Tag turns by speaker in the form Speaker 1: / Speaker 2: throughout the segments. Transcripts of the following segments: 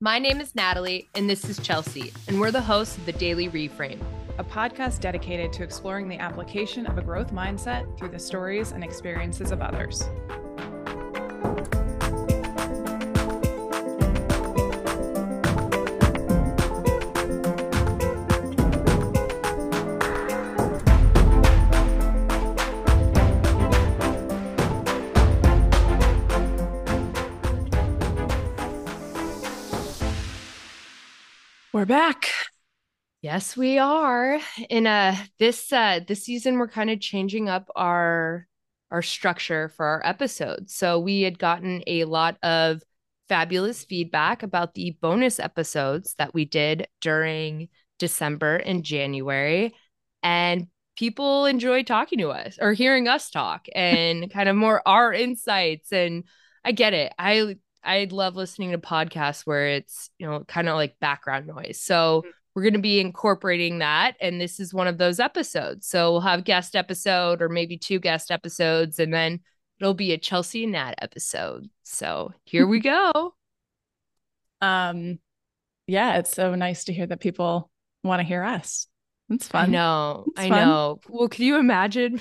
Speaker 1: My name is Natalie, and this is Chelsea, and we're the hosts of The Daily Reframe,
Speaker 2: a podcast dedicated to exploring the application of a growth mindset through the stories and experiences of others. Back.
Speaker 1: Yes, we are. In uh this uh this season we're kind of changing up our our structure for our episodes. So we had gotten a lot of fabulous feedback about the bonus episodes that we did during December and January and people enjoy talking to us or hearing us talk and kind of more our insights and I get it. I I love listening to podcasts where it's, you know, kind of like background noise. So mm-hmm. we're going to be incorporating that. And this is one of those episodes. So we'll have guest episode or maybe two guest episodes, and then it'll be a Chelsea and Nat episode. So here we go.
Speaker 2: Um, yeah, it's so nice to hear that people want to hear us. It's fun.
Speaker 1: I know. It's I fun. know. Well, can you imagine?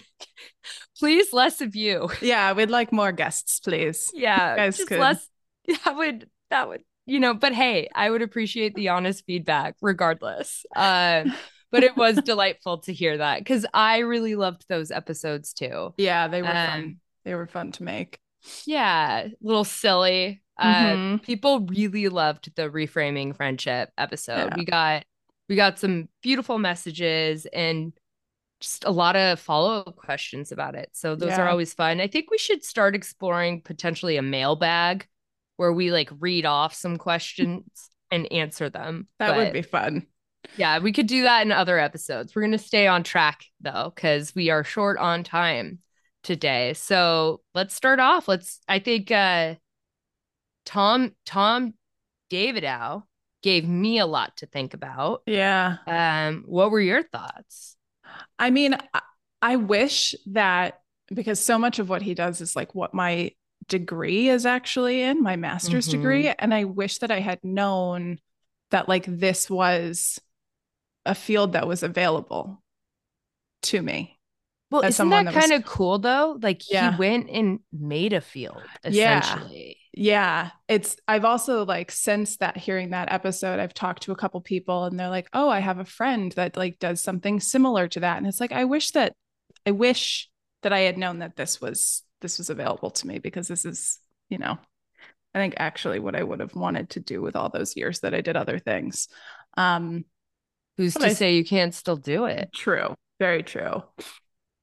Speaker 1: please, less of you.
Speaker 2: Yeah, we'd like more guests, please.
Speaker 1: Yeah, just could. less that would that would you know but hey i would appreciate the honest feedback regardless. Uh, but it was delightful to hear that because i really loved those episodes too.
Speaker 2: Yeah they were um, fun they were fun to make.
Speaker 1: Yeah a little silly. Mm-hmm. uh, people really loved the reframing friendship episode. Yeah. we got we got some beautiful messages and just a lot of follow-up questions about it. So those yeah. are always fun. I think we should start exploring potentially a mailbag where we like read off some questions and answer them.
Speaker 2: That but, would be fun.
Speaker 1: Yeah, we could do that in other episodes. We're going to stay on track though cuz we are short on time today. So, let's start off. Let's I think uh Tom Tom Davidow gave me a lot to think about.
Speaker 2: Yeah.
Speaker 1: Um what were your thoughts?
Speaker 2: I mean, I wish that because so much of what he does is like what my degree is actually in my master's mm-hmm. degree and i wish that i had known that like this was a field that was available to me
Speaker 1: well isn't that, that kind of was... cool though like yeah. he went and made a field essentially
Speaker 2: yeah. yeah it's i've also like since that hearing that episode i've talked to a couple people and they're like oh i have a friend that like does something similar to that and it's like i wish that i wish that i had known that this was this was available to me because this is, you know, I think actually what I would have wanted to do with all those years that I did other things. Um,
Speaker 1: Who's to I, say you can't still do it?
Speaker 2: True. Very true.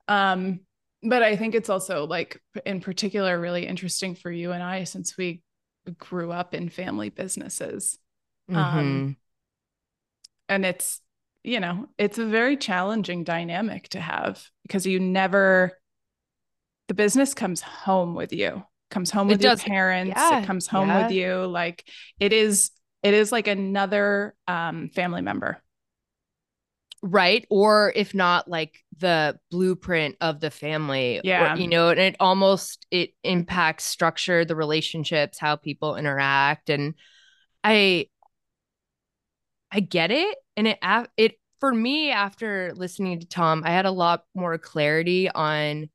Speaker 2: Um, but I think it's also like in particular really interesting for you and I since we grew up in family businesses. Um, mm-hmm. Um, and it's, you know, it's a very challenging dynamic to have because you never the business comes home with you comes home with your parents yeah. it comes home yeah. with you. Like it is it is like another um family member.
Speaker 1: Right? Or if not like the blueprint of the family
Speaker 2: yeah.
Speaker 1: or, you know and it almost it impacts structure the relationships how people interact and i i get it. And it it for me after listening to tom i had a lot more clarity on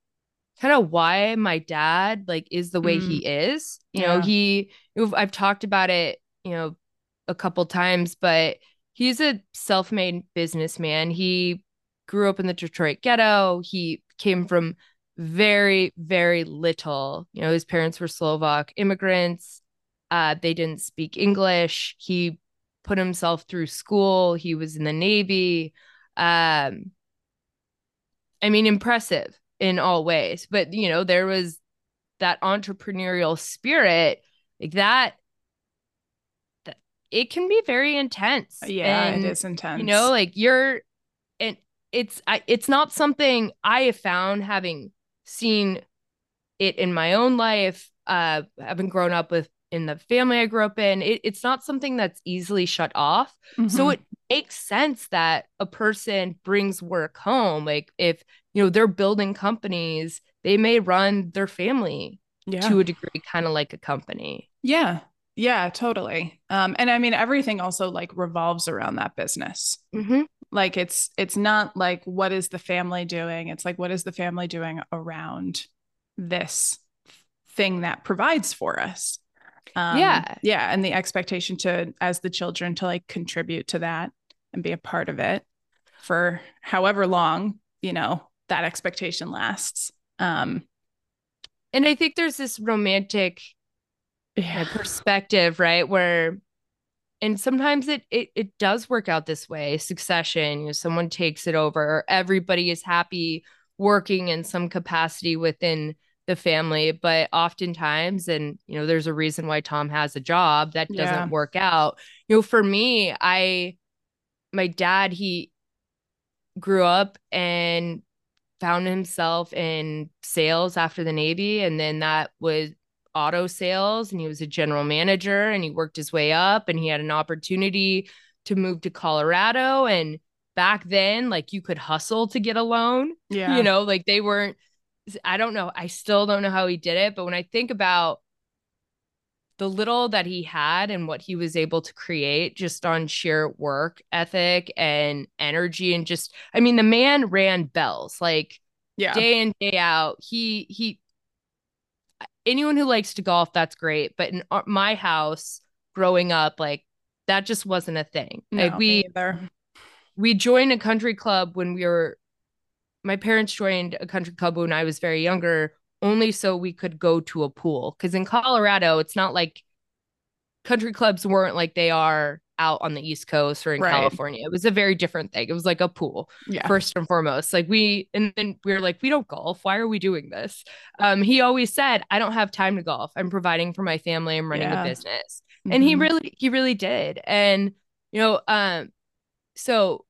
Speaker 1: kind of why my dad like is the way mm. he is. You yeah. know, he I've talked about it, you know, a couple times, but he's a self-made businessman. He grew up in the Detroit ghetto. He came from very very little. You know, his parents were Slovak immigrants. Uh they didn't speak English. He put himself through school. He was in the Navy. Um I mean, impressive in all ways. But you know, there was that entrepreneurial spirit, like that. that it can be very intense.
Speaker 2: Yeah, and, it is intense.
Speaker 1: You know, like you're, and it's I, it's not something I have found having seen it in my own life. Uh, having grown up with in the family I grew up in, it, it's not something that's easily shut off. Mm-hmm. So it makes sense that a person brings work home. Like if you know they're building companies they may run their family yeah. to a degree kind of like a company
Speaker 2: yeah Yeah, totally. Um, and I mean, everything also like revolves around that business.
Speaker 1: Mm-hmm.
Speaker 2: Like it's it's not like what is the family doing? It's like what is the family doing around this thing that provides for us? Um,
Speaker 1: yeah,
Speaker 2: yeah, and the expectation to as the children to like contribute to that and be a part of it for however long you know that expectation lasts. Um,
Speaker 1: and I think there's this romantic yeah. perspective, right? Where and sometimes it, it it does work out this way. Succession, you know, someone takes it over, everybody is happy working in some capacity within the family, but oftentimes, and you know, there's a reason why Tom has a job that doesn't yeah. work out. You know, for me, I my dad, he grew up and found himself in sales after the Navy, and then that was auto sales and he was a general manager and he worked his way up and he had an opportunity to move to Colorado and back then like you could hustle to get a loan.
Speaker 2: Yeah.
Speaker 1: You know, like they weren't I don't know. I still don't know how he did it, but when I think about the little that he had and what he was able to create just on sheer work ethic and energy and just I mean the man ran bells like
Speaker 2: yeah.
Speaker 1: day in day out. He he anyone who likes to golf, that's great. But in uh, my house growing up, like that just wasn't a thing.
Speaker 2: No,
Speaker 1: like we we joined a country club when we were my parents joined a country club when I was very younger, only so we could go to a pool. Because in Colorado, it's not like country clubs weren't like they are out on the East Coast or in right. California. It was a very different thing. It was like a pool,
Speaker 2: yeah.
Speaker 1: first and foremost. Like we, and then we are like, we don't golf. Why are we doing this? Um, he always said, I don't have time to golf. I'm providing for my family. I'm running yeah. a business. Mm-hmm. And he mm-hmm. really, he really did. And, you know, um, so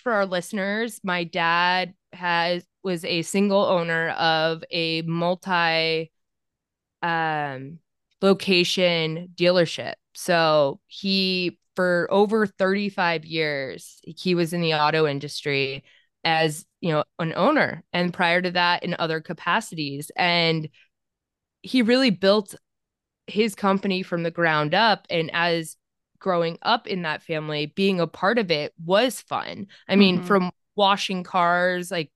Speaker 1: for our listeners, my dad has, was a single owner of a multi, um, location dealership. So he for over 35 years he was in the auto industry as you know an owner and prior to that in other capacities and he really built his company from the ground up and as growing up in that family being a part of it was fun i mean mm-hmm. from washing cars like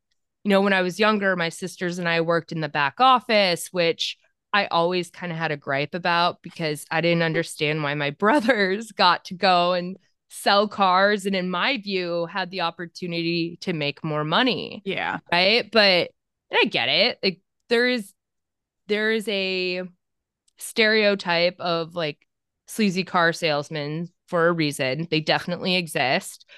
Speaker 1: you know when i was younger my sisters and i worked in the back office which I always kind of had a gripe about because I didn't understand why my brothers got to go and sell cars and in my view had the opportunity to make more money.
Speaker 2: Yeah.
Speaker 1: Right? But I get it. Like there is there is a stereotype of like sleazy car salesmen for a reason. They definitely exist.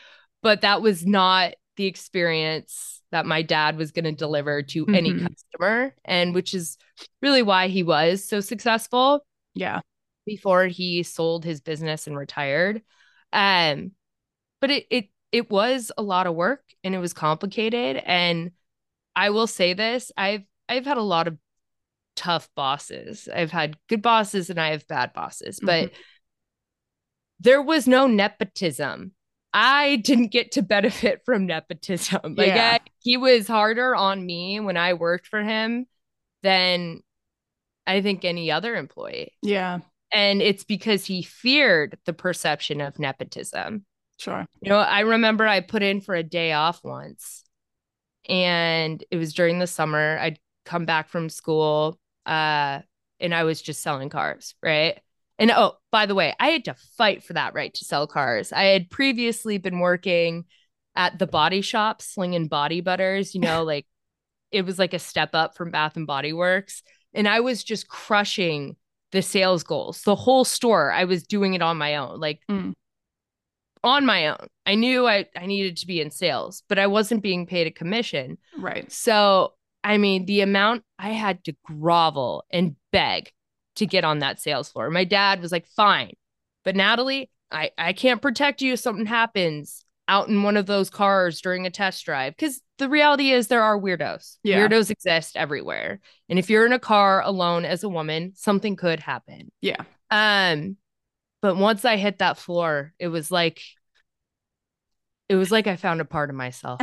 Speaker 1: But that was not the experience that my dad was going to deliver to mm-hmm. any customer and which is really why he was so successful
Speaker 2: yeah
Speaker 1: before he sold his business and retired um but it it it was a lot of work and it was complicated and i will say this i've i've had a lot of tough bosses i've had good bosses and i have bad bosses but mm-hmm. there was no nepotism I didn't get to benefit from nepotism. Like yeah. I, he was harder on me when I worked for him than I think any other employee.
Speaker 2: Yeah.
Speaker 1: And it's because he feared the perception of nepotism.
Speaker 2: Sure.
Speaker 1: You know, I remember I put in for a day off once and it was during the summer. I'd come back from school uh and I was just selling cars, right? And oh, by the way, I had to fight for that right to sell cars. I had previously been working at the body shop slinging body butters, you know, like it was like a step up from Bath and Body Works. And I was just crushing the sales goals. The whole store, I was doing it on my own, like mm. on my own. I knew I, I needed to be in sales, but I wasn't being paid a commission.
Speaker 2: Right.
Speaker 1: So, I mean, the amount I had to grovel and beg to get on that sales floor. My dad was like, fine. But Natalie, I, I can't protect you if something happens out in one of those cars during a test drive. Because the reality is there are weirdos. Yeah. Weirdos exist everywhere. And if you're in a car alone as a woman, something could happen.
Speaker 2: Yeah.
Speaker 1: Um, but once I hit that floor, it was like it was like I found a part of myself.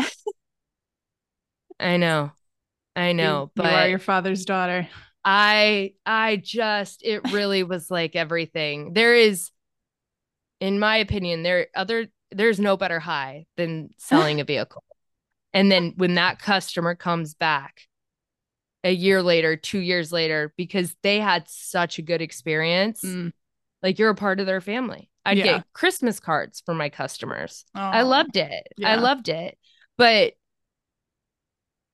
Speaker 1: I know. I know.
Speaker 2: You, but you are your father's daughter.
Speaker 1: I I just it really was like everything. There is in my opinion there other there's no better high than selling a vehicle. And then when that customer comes back a year later, 2 years later because they had such a good experience,
Speaker 2: Mm.
Speaker 1: like you're a part of their family. I'd
Speaker 2: Yeah.
Speaker 1: get Christmas cards for my customers. I
Speaker 2: Oh,
Speaker 1: loved it. I loved it. But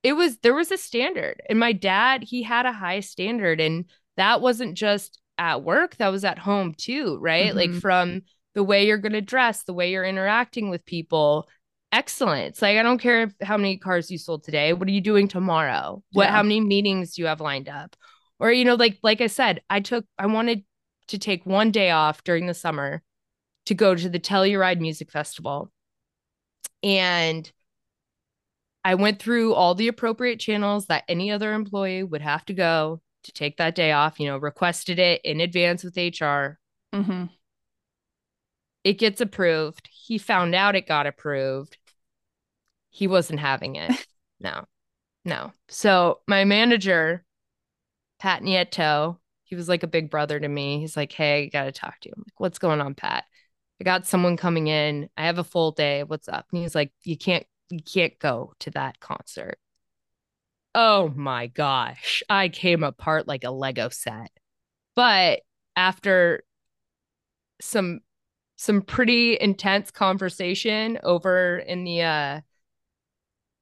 Speaker 1: it was there was a standard. And my dad, he had a high standard and that wasn't just at work, that was at home too, right? Like
Speaker 2: Mhm.
Speaker 1: from the way you're going to dress, the way you're interacting with people. Excellent. It's like I don't care if, how many cars you sold today. What are you doing tomorrow? What how many meetings do you have lined up? Or you know like like I said, I took I wanted to take one day off during the summer to go to the Telluride Music Festival. And I went through all the appropriate channels that any other employee would have to go to take that day off, you know, requested it in advance with HR.
Speaker 2: Mhm.
Speaker 1: It gets approved. He found out it got approved. He wasn't having it. No, no. So my manager, Pat Nieto, he was like a big brother to me. He's like, Hey, I got to talk to you. I'm like, What's going on, Pat? I got someone coming in. I have a full day. What's up? And he's like, You can't, you can't go to that concert. Oh my gosh. I came apart like a Lego set. But after some some pretty intense conversation over in the uh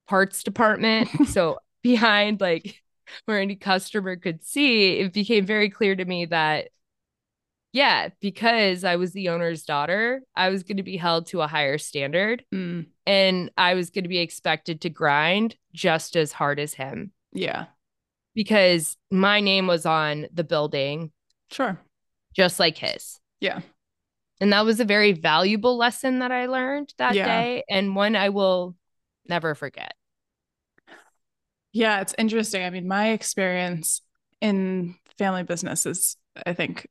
Speaker 1: parts department. so behind like where any customer could see, it became very clear to me that yeah, because I was the owner's daughter, I was going to be held to a higher standard
Speaker 2: Mm.
Speaker 1: and I was going to be expected to grind just as hard as him
Speaker 2: Yeah.
Speaker 1: because my name was on the building
Speaker 2: Sure.
Speaker 1: just like his.
Speaker 2: Yeah.
Speaker 1: And that was a very valuable lesson that I learned that
Speaker 2: Yeah.
Speaker 1: day and one I will never forget.
Speaker 2: Yeah, it's interesting. I mean, my experience in family business is, I think,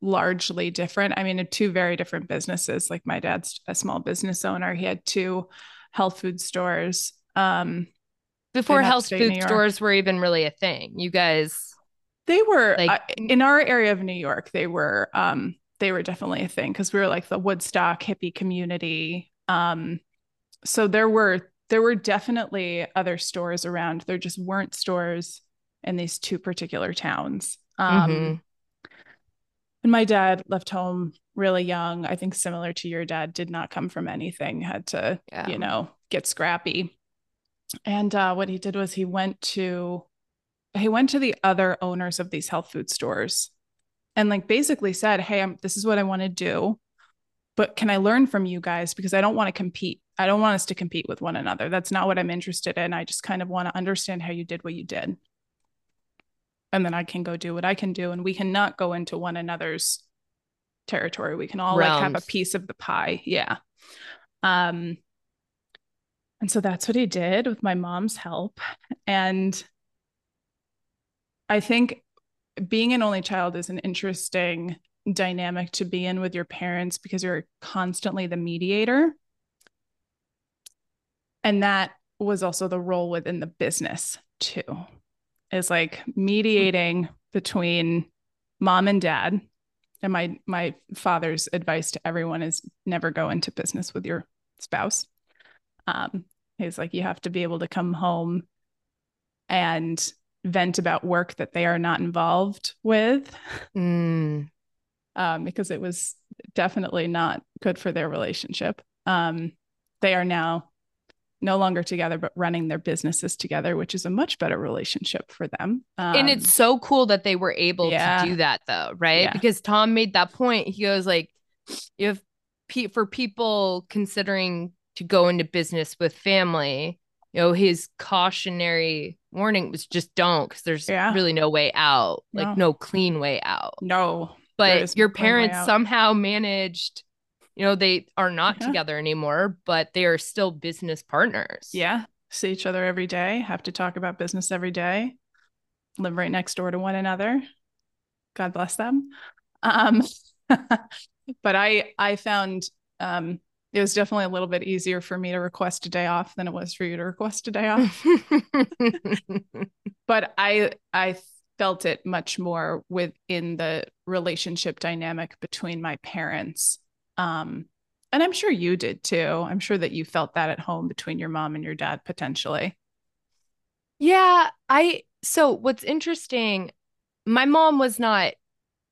Speaker 2: largely different. I mean, two very different businesses. Like my dad's a small business owner. He had two health food stores. Um,
Speaker 1: Before health food stores were even really a thing. You guys
Speaker 2: they were
Speaker 1: Like-
Speaker 2: uh, in our area of New York. They were um, they were definitely a thing because we were like the Woodstock hippie community. Um, so there were there were definitely other stores around. There just weren't stores in these two particular towns. Um,
Speaker 1: Mhm.
Speaker 2: And my dad left home really young. I think similar to your dad, did not come from anything, had to,
Speaker 1: Yeah.
Speaker 2: you know, get scrappy. And uh, what he did was he went to he went to the other owners of these health food stores and like basically said, Hey, I'm this is what I want to do. But can I learn from you guys? Because I don't want to compete. I don't want us to compete with one another. That's not what I'm interested in. I just kind of want to understand how you did what you did and then I can go do what I can do, and we cannot go into one another's territory. We can all like have a piece of the pie. Yeah. Um, and so that's what he did with my mom's help. And I think being an only child is an interesting dynamic to be in with your parents because you're constantly the mediator. And that was also the role within the business too is like mediating between mom and dad. And my my father's advice to everyone is never go into business with your spouse. Um he's like you have to be able to come home and vent about work that they are not involved with.
Speaker 1: Mm.
Speaker 2: um because it was definitely not good for their relationship. Um they are now no longer together but running their businesses together which is a much better relationship for them um,
Speaker 1: and it's so cool that they were able
Speaker 2: yeah.
Speaker 1: to do that though, right?
Speaker 2: Yeah.
Speaker 1: Because Tom made that point. He goes like if pe- for people considering to go into business with family, you know, his cautionary warning was just don't because there's
Speaker 2: Yeah.
Speaker 1: really no way out, like
Speaker 2: No.
Speaker 1: no clean way out.
Speaker 2: no
Speaker 1: But your
Speaker 2: no
Speaker 1: parents somehow managed, you know, they are not
Speaker 2: Yeah.
Speaker 1: together anymore, but they are still business partners.
Speaker 2: Yeah. See each other every day, have to talk about business every day, live right next door to one another. God bless them. Um, but I I found um it was definitely a little bit easier for me to request a day off than it was for you to request a day off. but I I felt it much more within the relationship dynamic between my parents. Um, and I'm sure you did too. I'm sure that you felt that at home between your mom and your dad potentially.
Speaker 1: Yeah, I so what's interesting, my mom was not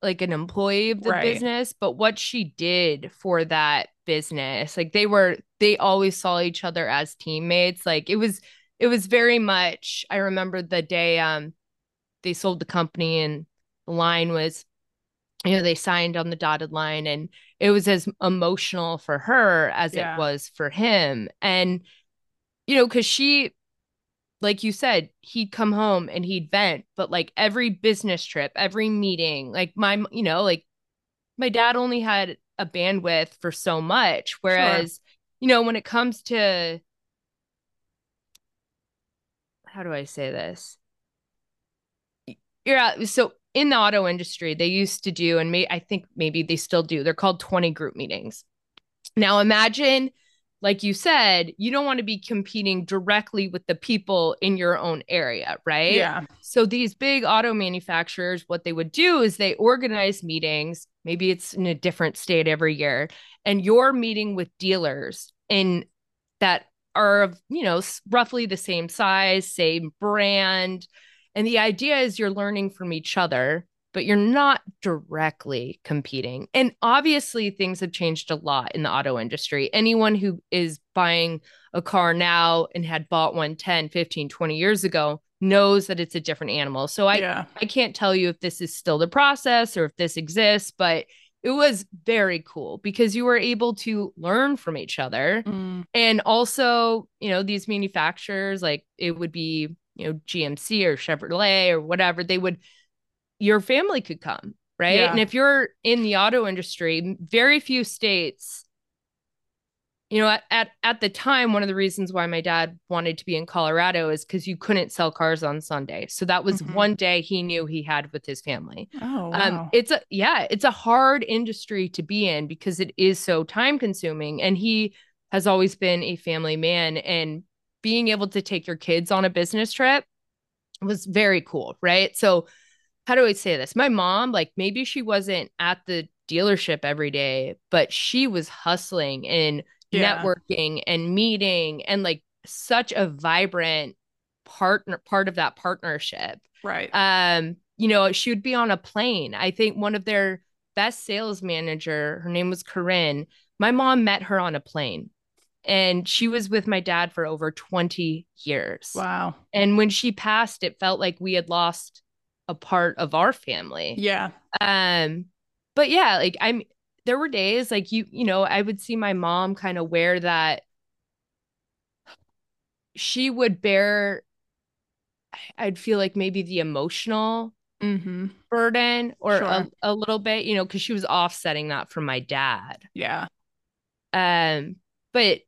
Speaker 1: like an employee of the right. business, but what she did for that business, like they were they always saw each other as teammates. Like it was it was very much I remember the day um they sold the company and the line was you know they signed on the dotted line and it was as emotional for her as yeah. it was for him and you know cuz she like you said he'd come home and he'd vent but like every business trip every meeting like my you know like my dad only had a bandwidth for so much whereas sure. you know when it comes to how do i say this you're out so in the auto industry, they used to do, and may, I think maybe they still do, they're called 20 group meetings. Now imagine, like you said, you don't want to be competing directly with the people in your own area, right?
Speaker 2: Yeah.
Speaker 1: So these big auto manufacturers, what they would do is they organize meetings. Maybe it's in a different state every year, and you're meeting with dealers in that are of, you know, roughly the same size, same brand, and the idea is you're learning from each other, but you're not directly competing. And obviously, things have changed a lot in the auto industry. Anyone who is buying a car now and had bought one 10, 15, 20 years ago knows that it's a different animal. So I yeah. I can't tell you if this is still the process or if this exists, but it was very cool because you were able to learn from each other. Mm. And also, you know, these manufacturers like it would be you know GMC or Chevrolet or whatever, they would your family could come, right? Yeah. And if you're in the auto industry, very few states you know at, at at the time one of the reasons why my dad wanted to be in colorado is because you couldn't sell cars on sunday so that was mm-hmm. one day he knew he had with his family
Speaker 2: oh um, wow. um
Speaker 1: it's a yeah it's a hard industry to be in because it is so time consuming and he has always been a family man and being able to take your kids on a business trip was very cool, right? So, how do I say this? My mom, like, maybe she wasn't at the dealership every day, but she was hustling and yeah. networking and meeting and like such a vibrant partner part of that partnership.
Speaker 2: Right.
Speaker 1: Um, you know, she would be on a plane. I think one of their best sales manager, her name was Corinne. My mom met her on a plane and she was with my dad for over 20 years.
Speaker 2: Wow.
Speaker 1: And when she passed, it felt like we had lost a part of our family.
Speaker 2: Yeah.
Speaker 1: Um but yeah, like I'm there were days like you you know, I would see my mom kind of wear that she would bear I'd feel like maybe the emotional
Speaker 2: mm-hmm.
Speaker 1: burden or sure. a, a little bit, you know, because she was offsetting that from my dad.
Speaker 2: Yeah.
Speaker 1: Um, but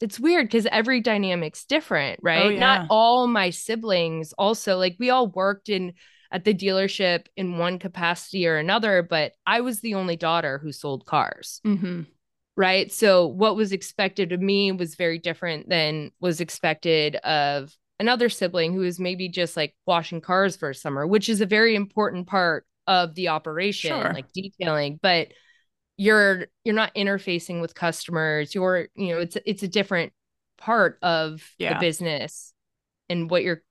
Speaker 1: it's weird because every dynamic's different, right? Oh, yeah. Not all my siblings also like we all worked in at the dealership in one capacity or another, but I was the only daughter who sold cars.
Speaker 2: Mm-hmm.
Speaker 1: Right. So what was expected of me was very different than was expected of another sibling who was maybe just like washing cars for a summer, which is a very important part of the operation, sure. like detailing. But you're you're not interfacing with customers. You're you know it's it's a different part of yeah. the business and what you're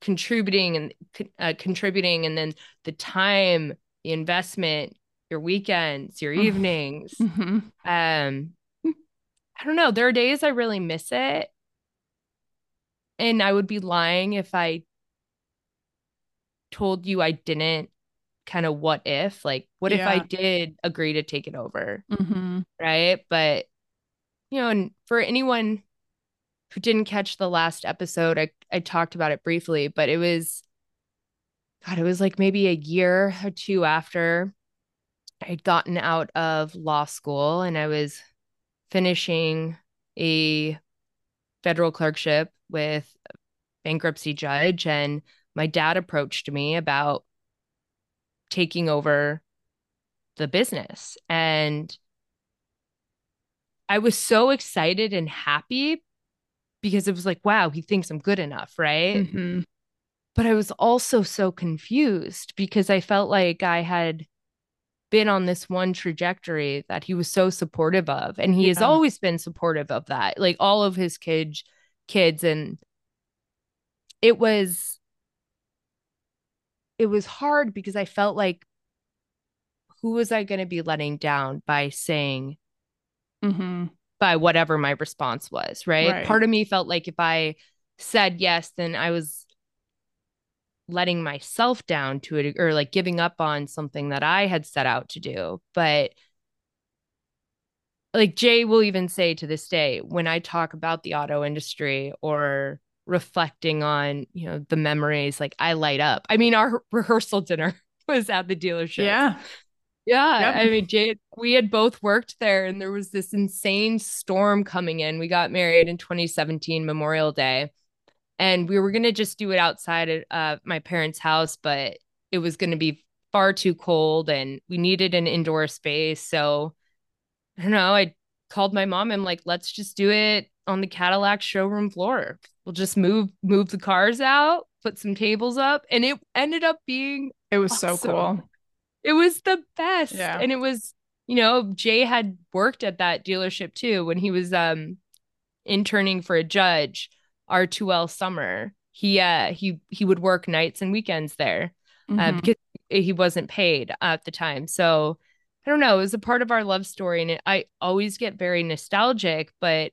Speaker 1: contributing and uh, contributing and then the time the investment your weekends your evenings.
Speaker 2: Mm-hmm.
Speaker 1: um i don't know. There are days i really miss it. And i would be lying if i told you i didn't kind of what if like what yeah. if i did agree to take it over
Speaker 2: mm-hmm.
Speaker 1: right but you know and for anyone who didn't catch the last episode i i talked about it briefly but it was god it was like maybe a year or two after i'd gotten out of law school and i was finishing a federal clerkship with bankruptcy judge and my dad approached me about taking over the business. And I was so excited and happy because it was like, wow, he thinks I'm good enough, right?
Speaker 2: Mm-hmm.
Speaker 1: But I was also so confused because I felt like I had been on this one trajectory that he was so supportive of and he yeah. has always been supportive of that like all of his kids kids and it was it was hard because i felt like who was i going to be letting down by saying
Speaker 2: mm-hmm.
Speaker 1: by whatever my response was right? right part of me felt like if i said yes then i was letting myself down to it or like giving up on something that I had set out to do. But like Jay will even say to this day, when I talk about the auto industry or reflecting on, you know, the memories, like I light up. I mean, our rehearsal dinner was at the dealership.
Speaker 2: Yeah.
Speaker 1: Yeah. Yep. I mean, Jay, we had both worked there and there was this insane storm coming in. We got married in 2017, Memorial Day and we were going to just do it outside of uh, my parents' house, but it was going to be far too cold and we needed an indoor space. So I don't know. I called my mom and like, let's just do it on the Cadillac showroom floor. We'll just move move the cars out, put some tables up, and it ended up being
Speaker 2: it was awesome. so cool.
Speaker 1: It was the best.
Speaker 2: Yeah.
Speaker 1: And it was, you know, Jay had worked at that dealership too when he was um interning for a judge R2L summer, he uh he he would work nights and weekends there uh, mm-hmm. uh, because he wasn't paid at the time. So I don't know, it was a part of our love story and it, I always get very nostalgic, but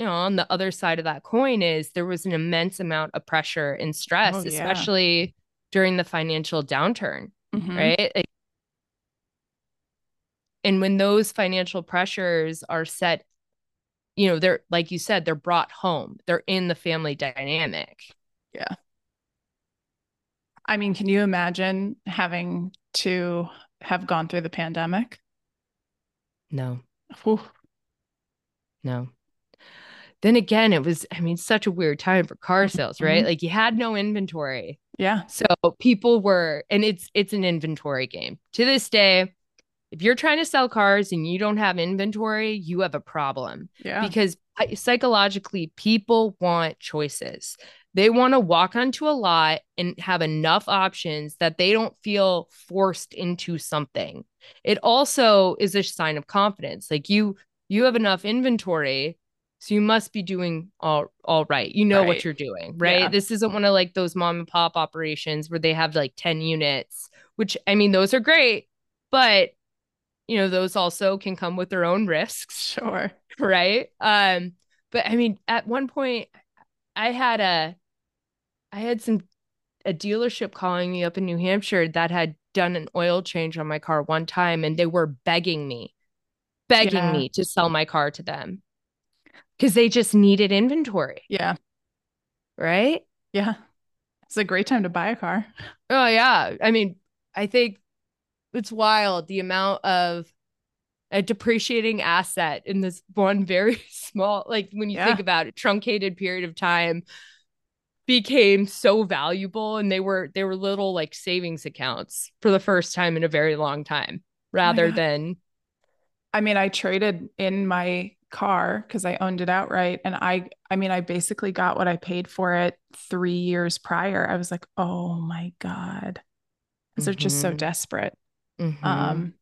Speaker 1: you know, on the other side of that coin is there was an immense amount of pressure and stress, oh, yeah. especially during the financial downturn, mm-hmm. right? Like, and when those financial pressures are set you know they're like you said they're brought home they're in the family dynamic
Speaker 2: yeah i mean can you imagine having to have gone through the pandemic
Speaker 1: no
Speaker 2: Whew.
Speaker 1: no then again it was i mean such a weird time for car mm-hmm. sales right mm-hmm. like you had no inventory
Speaker 2: yeah
Speaker 1: so people were and it's it's an inventory game to this day if you're trying to sell cars and you don't have inventory, you have a problem.
Speaker 2: Yeah.
Speaker 1: Because psychologically, people want choices. They want to walk onto a lot and have enough options that they don't feel forced into something. It also is a sign of confidence. Like you you have enough inventory, so you must be doing all all right. You know right. what you're doing, right? Yeah. This isn't one of like those mom and pop operations where they have like 10 units, which I mean those are great, but you know those also can come with their own risks
Speaker 2: sure
Speaker 1: right um but i mean at one point i had a i had some a dealership calling me up in new hampshire that had done an oil change on my car one time and they were begging me begging yeah. me to sell my car to them because they just needed inventory.
Speaker 2: Yeah.
Speaker 1: Right?
Speaker 2: Yeah. It's a great time to buy a car.
Speaker 1: Oh yeah. I mean i think it's wild the amount of a depreciating asset in this one very small like when you yeah. think about it truncated period of time became so valuable and they were they were little like savings accounts for the first time in a very long time oh rather oh than
Speaker 2: I mean I traded in my car cuz I owned it outright and I I mean I basically got what I paid for it 3 years prior I was like oh my god because mm-hmm. they're just so mm-hmm. desperate Mm-hmm. Um,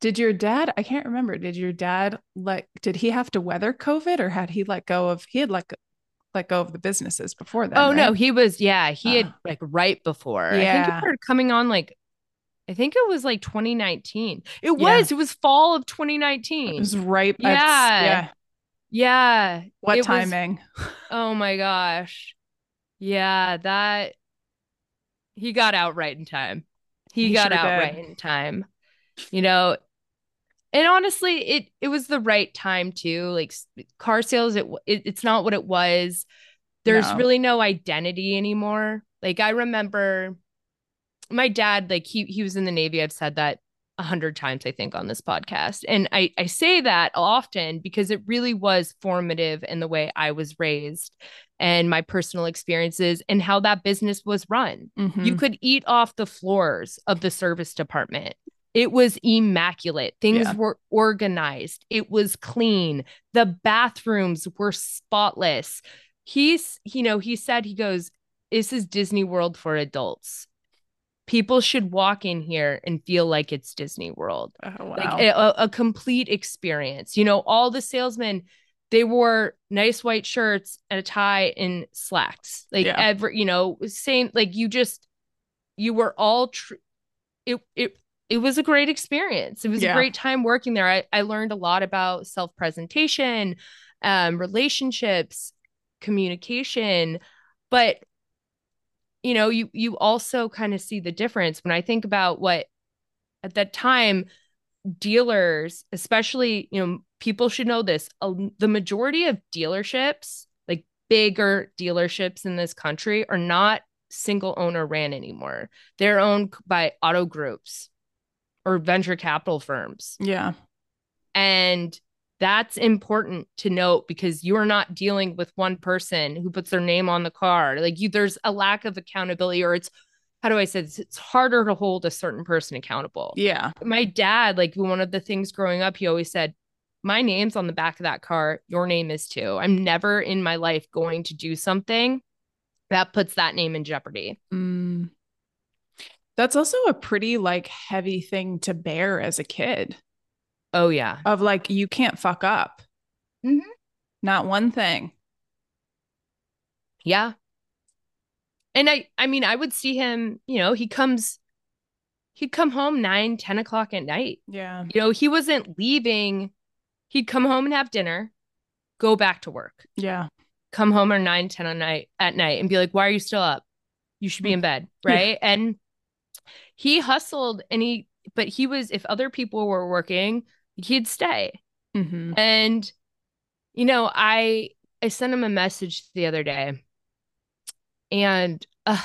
Speaker 2: did your dad, I can't remember, did your dad let, did he have to weather COVID or had he let go of, he had let, let go of the businesses before that?
Speaker 1: Oh, right? no, he was, yeah, he uh, had like right before. Yeah. I think he started coming on like, I think it was like 2019. It was, yeah. it was fall of 2019.
Speaker 2: It was right.
Speaker 1: Yeah. Yeah. Yeah.
Speaker 2: What timing?
Speaker 1: Was, oh my gosh. Yeah. That he got out right in time. He, he got sure out did. right in time. You know, and honestly, it it was the right time too. Like car sales, it, it it's not what it was. There's no. really no identity anymore. Like I remember my dad, like he he was in the Navy. I've said that a hundred times, I think, on this podcast. And I, I say that often because it really was formative in the way I was raised and my personal experiences and how that business was run. Mm-hmm. You could eat off the floors of the service department. It was immaculate. Things yeah. were organized. It was clean. The bathrooms were spotless. He's, you know, he said, he goes, This is Disney World for adults. People should walk in here and feel like it's Disney World. Oh, wow. Like a, a complete experience. You know, all the salesmen, they wore nice white shirts and a tie and slacks. Like yeah. every, you know, same, like you just, you were all true. It, it, it was a great experience. It was yeah. a great time working there. I, I learned a lot about self presentation, um, relationships, communication, but you know, you you also kind of see the difference when I think about what at that time dealers, especially you know, people should know this. the majority of dealerships, like bigger dealerships in this country, are not single owner ran anymore. They're owned by auto groups or venture capital firms.
Speaker 2: Yeah.
Speaker 1: And that's important to note because you are not dealing with one person who puts their name on the card. Like you there's a lack of accountability or it's how do I say this? It's harder to hold a certain person accountable.
Speaker 2: Yeah.
Speaker 1: My dad, like one of the things growing up, he always said, My name's on the back of that car. Your name is too. I'm never in my life going to do something that puts that name in jeopardy.
Speaker 2: Mm. That's also a pretty like heavy thing to bear as a kid.
Speaker 1: Oh yeah.
Speaker 2: Of like you can't fuck up.
Speaker 1: Mm-hmm.
Speaker 2: Not one thing.
Speaker 1: Yeah. And I I mean I would see him, you know, he comes he'd come home nine, 10 o'clock at night.
Speaker 2: Yeah.
Speaker 1: You know, he wasn't leaving. He'd come home and have dinner, go back to work.
Speaker 2: Yeah.
Speaker 1: Come home at nine, 10 at night at night and be like, why are you still up? You should be in bed. Right. And he hustled and he but he was if other people were working, he'd stay.
Speaker 2: Mm-hmm.
Speaker 1: And you know, I I sent him a message the other day, and uh,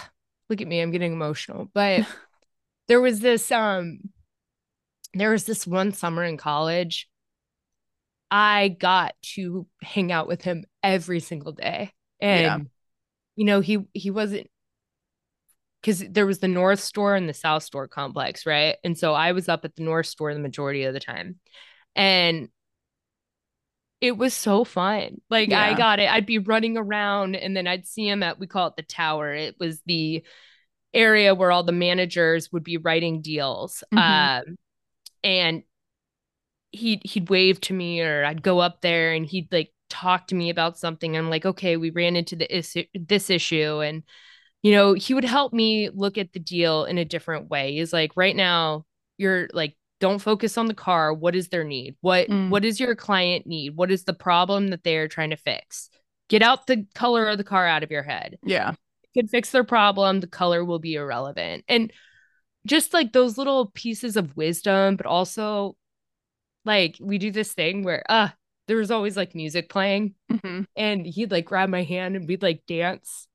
Speaker 1: look at me, I'm getting emotional. But there was this um, there was this one summer in college. I got to hang out with him every single day, and yeah. you know, he he wasn't because there was the North Store and the South Store complex, right? And so I was up at the North Store the majority of the time. And it was so fun. Like yeah. I got it. I'd be running around and then I'd see him at we call it the tower. It was the area where all the managers would be writing deals. Mm-hmm. Um and he'd he'd wave to me or I'd go up there and he'd like talk to me about something. I'm like, okay, we ran into the issue this issue and you know, he would help me look at the deal in a different way. He's like, right now, you're like, don't focus on the car. What is their need? What mm. what does your client need? What is the problem that they're trying to fix? Get out the color of the car out of your head.
Speaker 2: Yeah.
Speaker 1: You can fix their problem, the color will be irrelevant. And just like those little pieces of wisdom, but also like we do this thing where uh there was always like music playing
Speaker 2: mm-hmm.
Speaker 1: and he'd like grab my hand and we'd like dance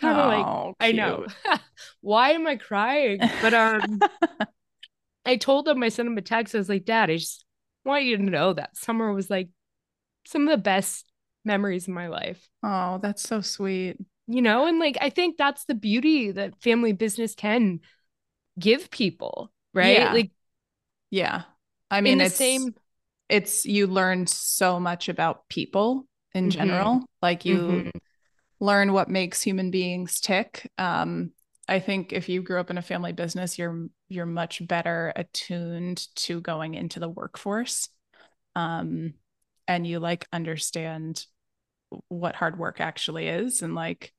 Speaker 1: kind of oh, like I know. Why am I crying? But um I told him I sent him a text. I was like, Dad, I just want you to know that summer was like some of the best memories of my life.
Speaker 2: Oh, that's so sweet.
Speaker 1: You know, and like I think that's the beauty that family business can give people, right?
Speaker 2: Yeah.
Speaker 1: Like
Speaker 2: Yeah. I mean, it's same it's you learn so much about people in mm-hmm. general. Like you mm-hmm learn what makes human beings tick. Um, I think if you grew up in a family business, you're you're much better attuned to going into the workforce, um, and you like understand what hard work actually is, and like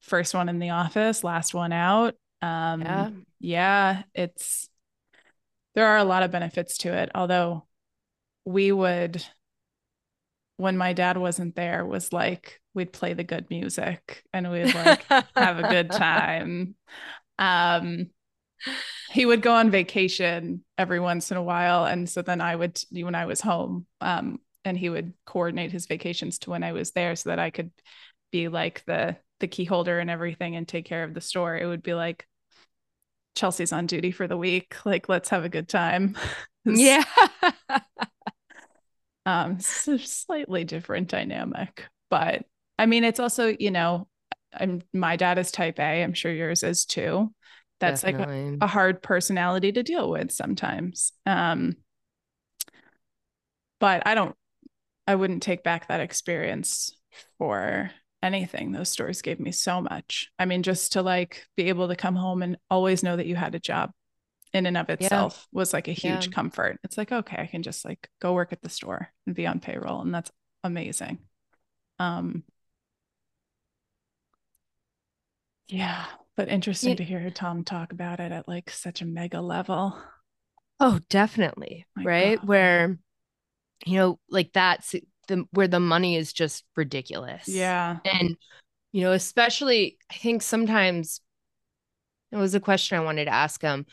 Speaker 2: first one in the office, last one out. Um, yeah. yeah, it's there are a lot of benefits to it. Although we would, when my dad wasn't there, was like we'd play the good music and we'd like have a good time. Um, he would go on vacation every once in a while. And so then I would, when I was home, um, and he would coordinate his vacations to when I was there so that I could be like the the key holder and everything and take care of the store. It would be like Chelsea's on duty for the week. Like, let's have a good time.
Speaker 1: yeah.
Speaker 2: um, so slightly different dynamic, but I mean, it's also, you know, I'm my dad is type A. I'm sure yours is too. that's Definitely. like a, a, hard personality to deal with sometimes. Um, but I don't, I wouldn't take back that experience for anything. Those stores gave me so much. I mean, just to like be able to come home and always know that you had a job in and of itself yeah. was like a huge yeah. comfort. It's like, okay, I can just like go work at the store and be on payroll. And that's amazing. Um, yeah, but interesting yeah. to hear Tom talk about it at like such a mega level.
Speaker 1: Oh, definitely. My right. God. Where, you know, like that's the where the money is just ridiculous.
Speaker 2: Yeah.
Speaker 1: And, you know, especially I think sometimes it was a question I wanted to ask him.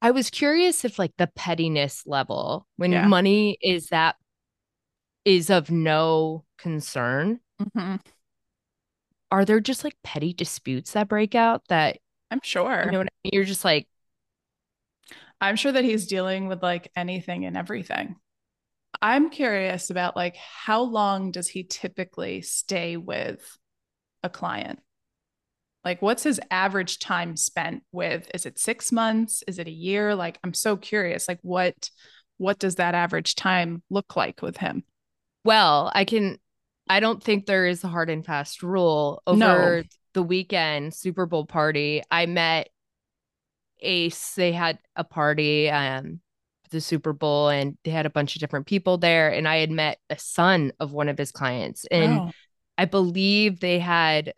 Speaker 1: I was curious if like the pettiness level when yeah. money is that is of no concern. Mm-hmm. Are there just like petty disputes that break out that
Speaker 2: I'm sure.
Speaker 1: You know I mean? You're just like
Speaker 2: I'm sure that he's dealing with like anything and everything. I'm curious about like how long does he typically stay with a client? Like, what's his average time spent with? Is it six months? Is it a year? Like, I'm so curious. Like, what what does that average time look like with him?
Speaker 1: Well, I can. I don't think there is a hard and fast rule over no. the weekend Super Bowl party. I met Ace. They had a party, um, the Super Bowl, and they had a bunch of different people there. And I had met a son of one of his clients, and oh. I believe they had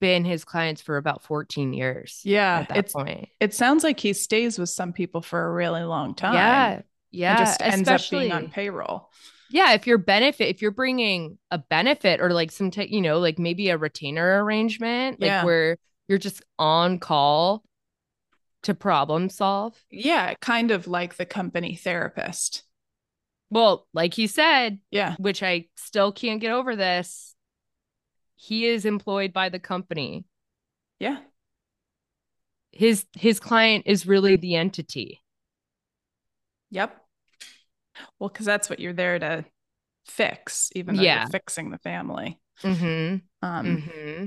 Speaker 1: been his clients for about 14 years.
Speaker 2: Yeah. At that point. It sounds like he stays with some people for a really long time.
Speaker 1: Yeah. Yeah.
Speaker 2: just ends up being on payroll.
Speaker 1: Yeah. If you're benefit, if you're bringing a benefit or like some, t- you know, like maybe a retainer arrangement, like yeah. where you're just on call to problem solve.
Speaker 2: Yeah. Kind of like the company therapist.
Speaker 1: Well, like he said,
Speaker 2: yeah,
Speaker 1: which I still can't get over this he is employed by the company.
Speaker 2: Yeah.
Speaker 1: His his client is really the entity.
Speaker 2: Yep. Well, because that's what you're there to fix, even though yeah. you're fixing the family.
Speaker 1: Mm-hmm. Um, mm-hmm.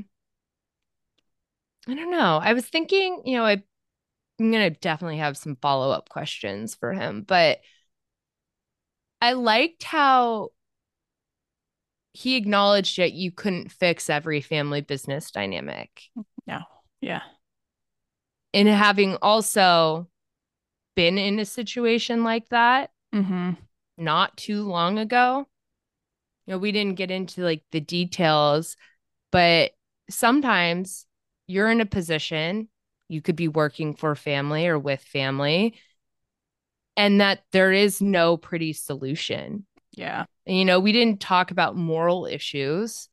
Speaker 1: I don't know. I was thinking, you know, I, I'm gonna definitely have some follow up questions for him, but I liked how he acknowledged that you couldn't fix every family business dynamic.
Speaker 2: No. Yeah.
Speaker 1: And having also been in a situation like that
Speaker 2: mm-hmm.
Speaker 1: not too long ago, you know, we didn't get into like the details, but sometimes you're in a position, you could be working for family or with family, and that there is no pretty solution.
Speaker 2: Yeah.
Speaker 1: And, you know, we didn't talk about moral issues.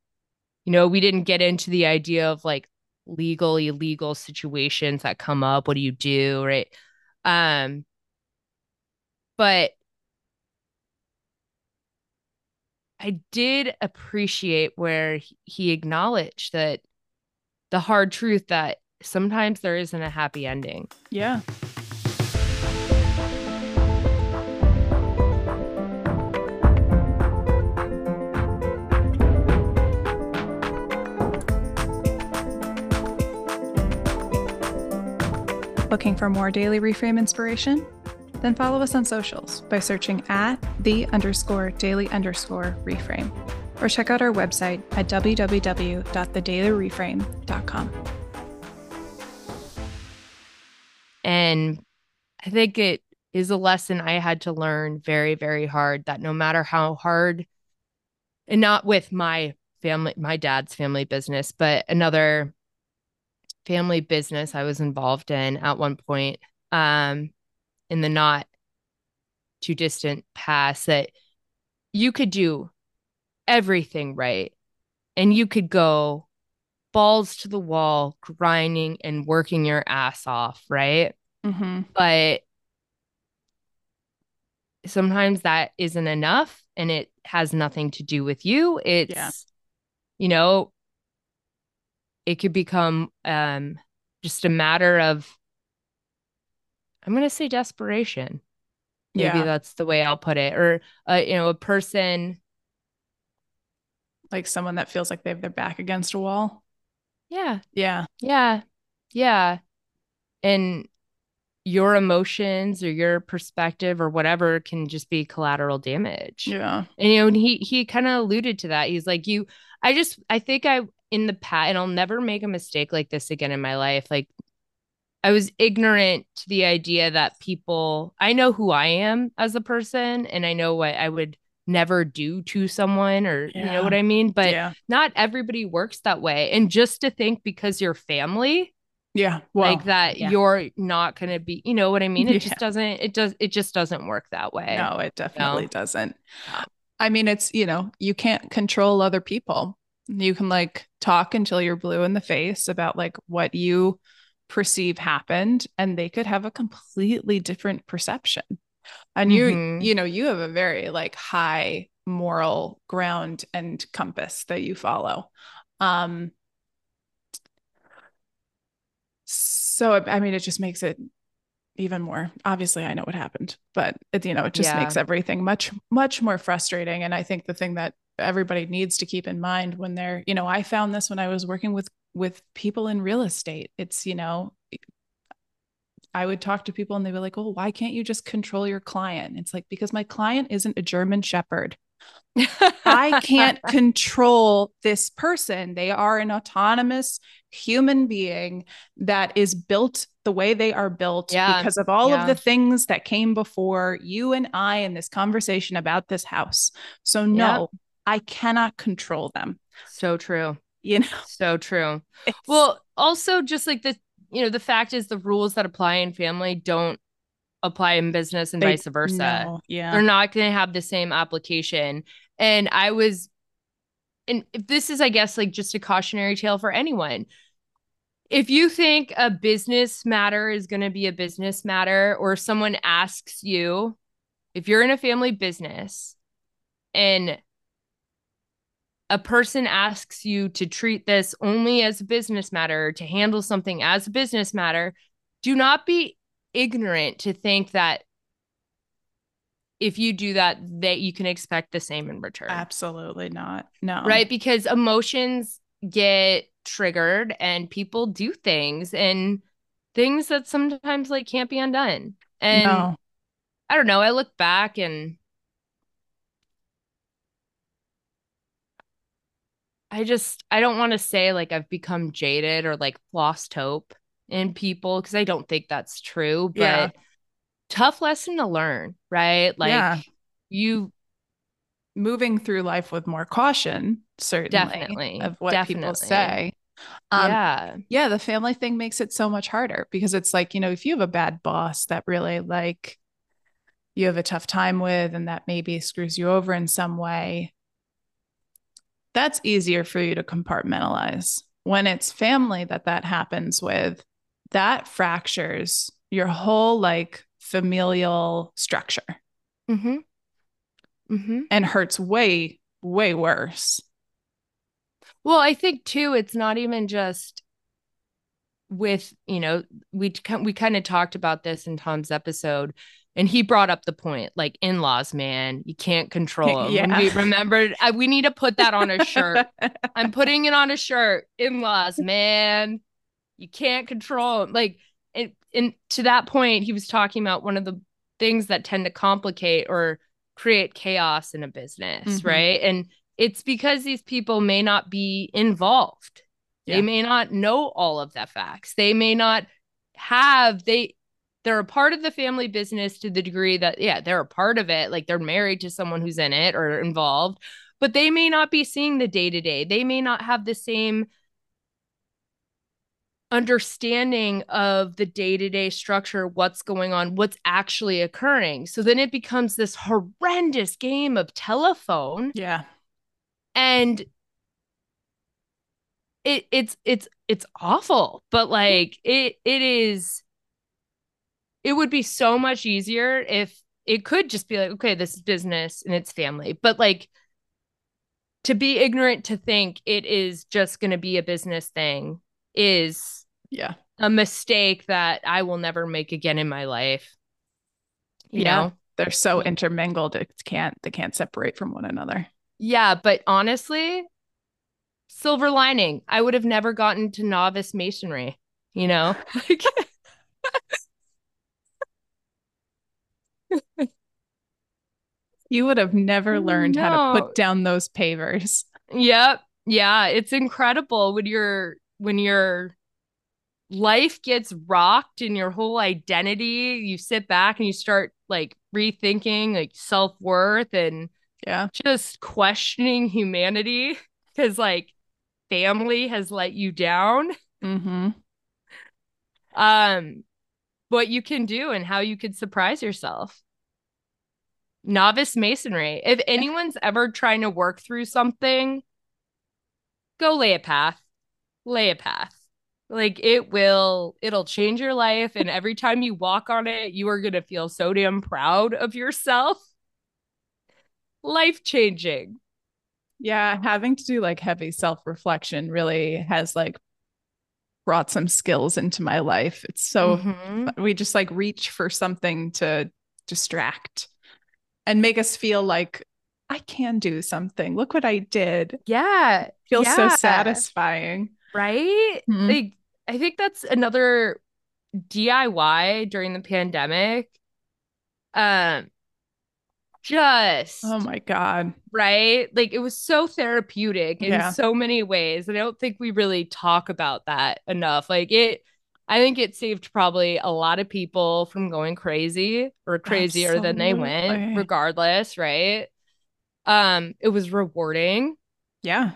Speaker 1: You know, we didn't get into the idea of like legal, illegal situations that come up. What do you do? Right. Um, but I did appreciate where he acknowledged that the hard truth that sometimes there isn't a happy ending.
Speaker 2: Yeah. Looking for more daily reframe inspiration? Then follow us on socials by searching at the underscore daily underscore reframe or check out our website at www.thedailyreframe.com.
Speaker 1: And I think it is a lesson I had to learn very, very hard that no matter how hard, and not with my family, my dad's family business, but another family business I was involved in at one point um, in the not too distant past that you could do everything right and you could go balls to the wall grinding and working your ass off right
Speaker 2: mm-hmm.
Speaker 1: but sometimes that isn't enough and it has nothing to do with you it's yeah. you know it could become um, just a matter of i'm going to say desperation maybe yeah. that's the way i'll put it or uh, you know a person
Speaker 2: like someone that feels like they have their back against a wall
Speaker 1: yeah
Speaker 2: yeah
Speaker 1: yeah Yeah. And your emotions or your perspective or whatever can just be collateral damage.
Speaker 2: Yeah.
Speaker 1: And you know, and he he kind of alluded to that. He's like, you I just I think I in the past and I'll never make a mistake like this again in my life. Like I was ignorant to the idea that people I know who I am as a person and I know what I would never do to someone or yeah. you know what I mean? But yeah. not everybody works that way. And just to think because you're family
Speaker 2: yeah.
Speaker 1: Well, like that yeah. you're not going to be, you know what I mean? It just doesn't, it does, it just doesn't work that way.
Speaker 2: No, it definitely no. doesn't. I mean, it's, you know, you can't control other people. You can like talk until you're blue in the face about like what you perceive happened, and they could have a completely different perception. And you, mm-hmm. you know, you have a very like high moral ground and compass that you follow. Um, so I mean, it just makes it even more. Obviously, I know what happened, but it, you know, it just yeah. makes everything much, much more frustrating. And I think the thing that everybody needs to keep in mind when they're, you know, I found this when I was working with with people in real estate. It's, you know, I would talk to people and they'd be like, well, why can't you just control your client?" It's like because my client isn't a German shepherd. I can't control this person. They are an autonomous human being that is built the way they are built yeah. because of all yeah. of the things that came before you and I in this conversation about this house. So, no, yeah. I cannot control them.
Speaker 1: So true.
Speaker 2: You know,
Speaker 1: so true. It's, well, also, just like the, you know, the fact is the rules that apply in family don't apply in business and they, vice versa. No,
Speaker 2: yeah.
Speaker 1: They're not going to have the same application. And I was, and if this is, I guess, like just a cautionary tale for anyone. If you think a business matter is going to be a business matter, or someone asks you, if you're in a family business and a person asks you to treat this only as a business matter, to handle something as a business matter, do not be ignorant to think that if you do that that you can expect the same in return.
Speaker 2: Absolutely not. No.
Speaker 1: Right? Because emotions get triggered and people do things and things that sometimes like can't be undone. And no. i don't know i look back and i just i don't want to say like i've become jaded or like lost hope in people because I don't think that's true, but yeah. tough lesson to learn, right? Like yeah. you
Speaker 2: moving through life with more caution, certainly definitely of what definitely. people say. Um, yeah. Yeah. The family thing makes it so much harder because it's like, you know, if you have a bad boss that really like you have a tough time with and that maybe screws you over in some way, that's easier for you to compartmentalize. When it's family that that happens with, that fractures your whole like familial structure mm-hmm. Mm-hmm. and hurts way, way worse.
Speaker 1: Well, I think too, it's not even just with, you know, we we kind of talked about this in Tom's episode, and he brought up the point like in-laws, man, you can't control them. yeah. we remembered, I, we need to put that on a shirt. I'm putting it on a shirt. In-laws, man, you can't control them. like and, and to that point he was talking about one of the things that tend to complicate or create chaos in a business mm-hmm. right and it's because these people may not be involved yeah. they may not know all of the facts they may not have they they're a part of the family business to the degree that yeah they're a part of it like they're married to someone who's in it or involved but they may not be seeing the day to day they may not have the same understanding of the day-to-day structure what's going on what's actually occurring. So then it becomes this horrendous game of telephone
Speaker 2: yeah.
Speaker 1: and it it's it's it's awful but like it it is it would be so much easier if it could just be like okay this is business and it's family but like to be ignorant to think it is just going to be a business thing is
Speaker 2: yeah
Speaker 1: a mistake that I will never make again in my life. You yeah. know,
Speaker 2: they're so intermingled it can't they can't separate from one another.
Speaker 1: Yeah, but honestly, silver lining, I would have never gotten to novice masonry. you know?
Speaker 2: you would have never learned no. how to put down those pavers.
Speaker 1: Yep. Yeah, it's incredible when you're when your life gets rocked and your whole identity, you sit back and you start like rethinking like self-worth and
Speaker 2: yeah,
Speaker 1: just questioning humanity cuz like family has let you down.
Speaker 2: Mm-hmm.
Speaker 1: Um what you can do and how you could surprise yourself. Novice masonry. If anyone's ever trying to work through something, go lay a path. Lay a path. Like it will, it'll change your life. And every time you walk on it, you are going to feel so damn proud of yourself. Life changing.
Speaker 2: Yeah. Having to do like heavy self reflection really has like brought some skills into my life. It's so, mm-hmm. we just like reach for something to distract and make us feel like I can do something. Look what I did.
Speaker 1: Yeah.
Speaker 2: Feels
Speaker 1: yeah.
Speaker 2: so satisfying.
Speaker 1: Right? Mm-hmm. Like I think that's another DIY during the pandemic. Um just
Speaker 2: oh my god.
Speaker 1: right? Like it was so therapeutic in yeah. so many ways and i don't think we really talk about that enough. Like it i think it saved probably a lot of people from going crazy or crazier Absolutely. than they went regardless right? Um it was rewarding.
Speaker 2: Yeah.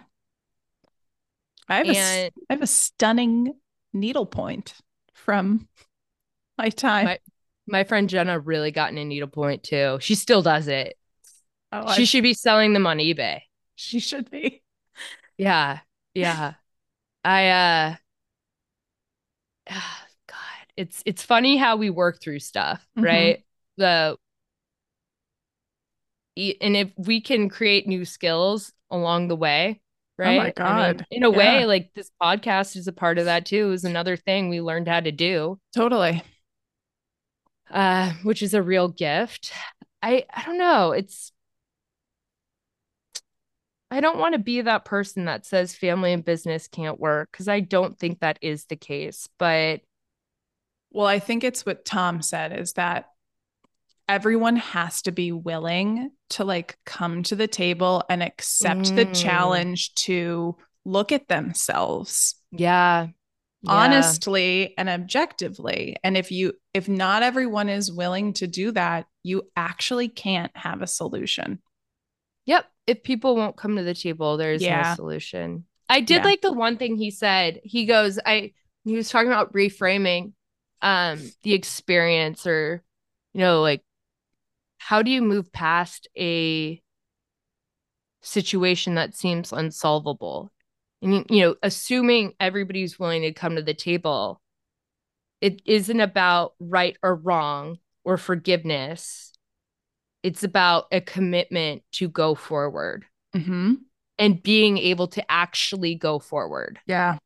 Speaker 2: I have and, a i have a stunning needle point from my time.
Speaker 1: My, my friend Jenna really got a needlepoint too. She still does it. Oh, she I... should be selling them on eBay.
Speaker 2: She should be.
Speaker 1: Yeah. Yeah. I uh oh, God. It's it's funny how we work through stuff, mm-hmm. right? The and if we can create new skills along the way, right? Oh
Speaker 2: my God. I mean,
Speaker 1: in a yeah. way, like this podcast is a part of that too, is another thing we learned how to do.
Speaker 2: Totally
Speaker 1: uh, which is a real gift. I I don't know. It's I don't want to be that person that says family and business can't work because I don't think that is the case. But
Speaker 2: well, I think it's what Tom said is that everyone has to be willing to like come to the table and accept mm. the challenge to look at themselves.
Speaker 1: Yeah
Speaker 2: yeah. honestly and objectively and if you if not everyone is willing to do that you actually can't have a solution
Speaker 1: yep if people won't come to the table there's yeah. no solution i did yeah. like the one thing he said he goes i he was talking about reframing um the experience or you know like how do you move past a situation that seems unsolvable and you know assuming everybody's willing to come to the table it isn't about right or wrong or forgiveness. It's about a commitment to go forward.
Speaker 2: Mm-hmm.
Speaker 1: and being able to actually go forward.
Speaker 2: Yeah.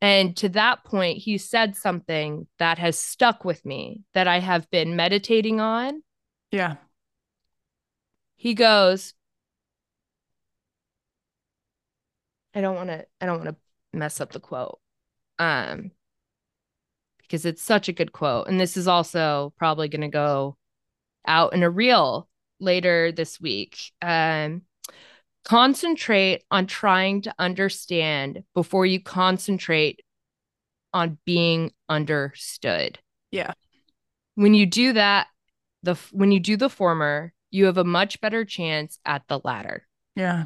Speaker 1: And to that point he said something that has stuck with me that i have been meditating on.
Speaker 2: Yeah.
Speaker 1: He goes I don't want to I don't want to mess up the quote. Um because it's such a good quote and this is also probably going to go out in a reel later this week. Um concentrate on trying to understand before you concentrate on being understood.
Speaker 2: Yeah.
Speaker 1: When you do that, the when you do the former, you have a much better chance at the latter.
Speaker 2: Yeah.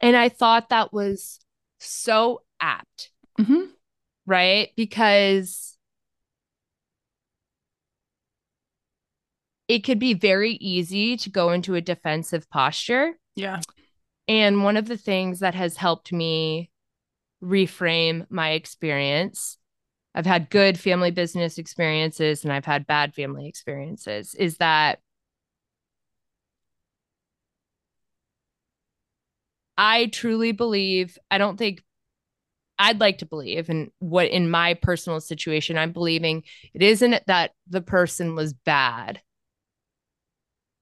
Speaker 1: And I thought that was so apt.
Speaker 2: Mm-hmm.
Speaker 1: Right? Because it could be very easy to go into a defensive posture.
Speaker 2: Yeah.
Speaker 1: And one of the things that has helped me reframe my experience, I've had good family business experiences and I've had bad family experiences, is that I truly believe, I don't think I'd like to believe and what in my personal situation I'm believing it isn't that the person was bad.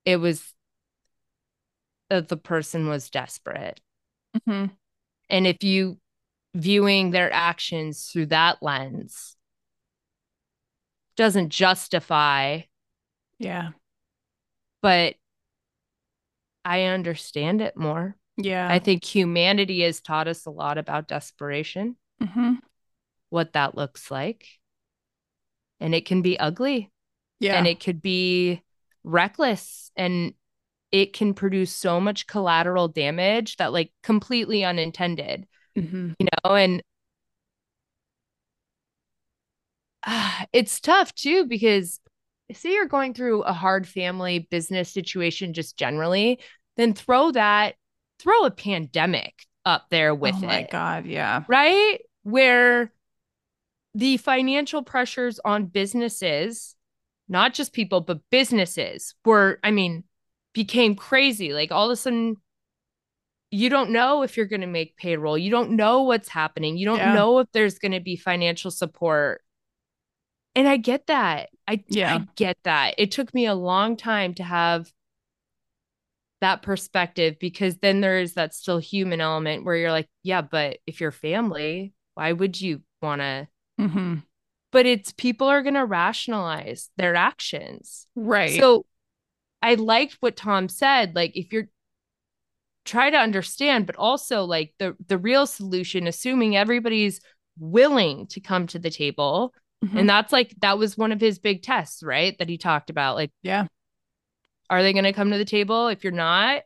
Speaker 1: It was that the person was desperate.
Speaker 2: Mm-hmm.
Speaker 1: And if you viewing their actions through that lens doesn't justify.
Speaker 2: Yeah.
Speaker 1: But I understand it more.
Speaker 2: Yeah.
Speaker 1: I think humanity has taught us a lot about desperation,
Speaker 2: mm-hmm.
Speaker 1: what that looks like. And it can be ugly.
Speaker 2: Yeah.
Speaker 1: And it could be reckless and it can produce so much collateral damage that like completely unintended.
Speaker 2: Mm-hmm.
Speaker 1: You know, and uh, it's tough too because say you're going through a hard family business situation just generally, then throw that throw a pandemic up there oh with it.
Speaker 2: Oh my
Speaker 1: it,
Speaker 2: god, yeah.
Speaker 1: Right? Where the financial pressures on businesses, not just people, but businesses were, I mean, became crazy. Like all of a sudden, you don't know if you're going to make payroll. You don't know what's happening. You don't yeah. know if there's going to be financial support. And I get that. I, yeah. I get that. It took me a long time to have that perspective because then there is that still human element where you're like, yeah, but if you're family, why would you want to?
Speaker 2: Mm-hmm.
Speaker 1: But it's people are going to rationalize their actions.
Speaker 2: Right.
Speaker 1: So I liked what Tom said. Like, if you're try to understand, but also like the the real solution, assuming everybody's willing to come to the table. Mm-hmm. And that's like that was one of his big tests, right? That he talked about. Like,
Speaker 2: yeah,
Speaker 1: are they going to come to the table? If you're not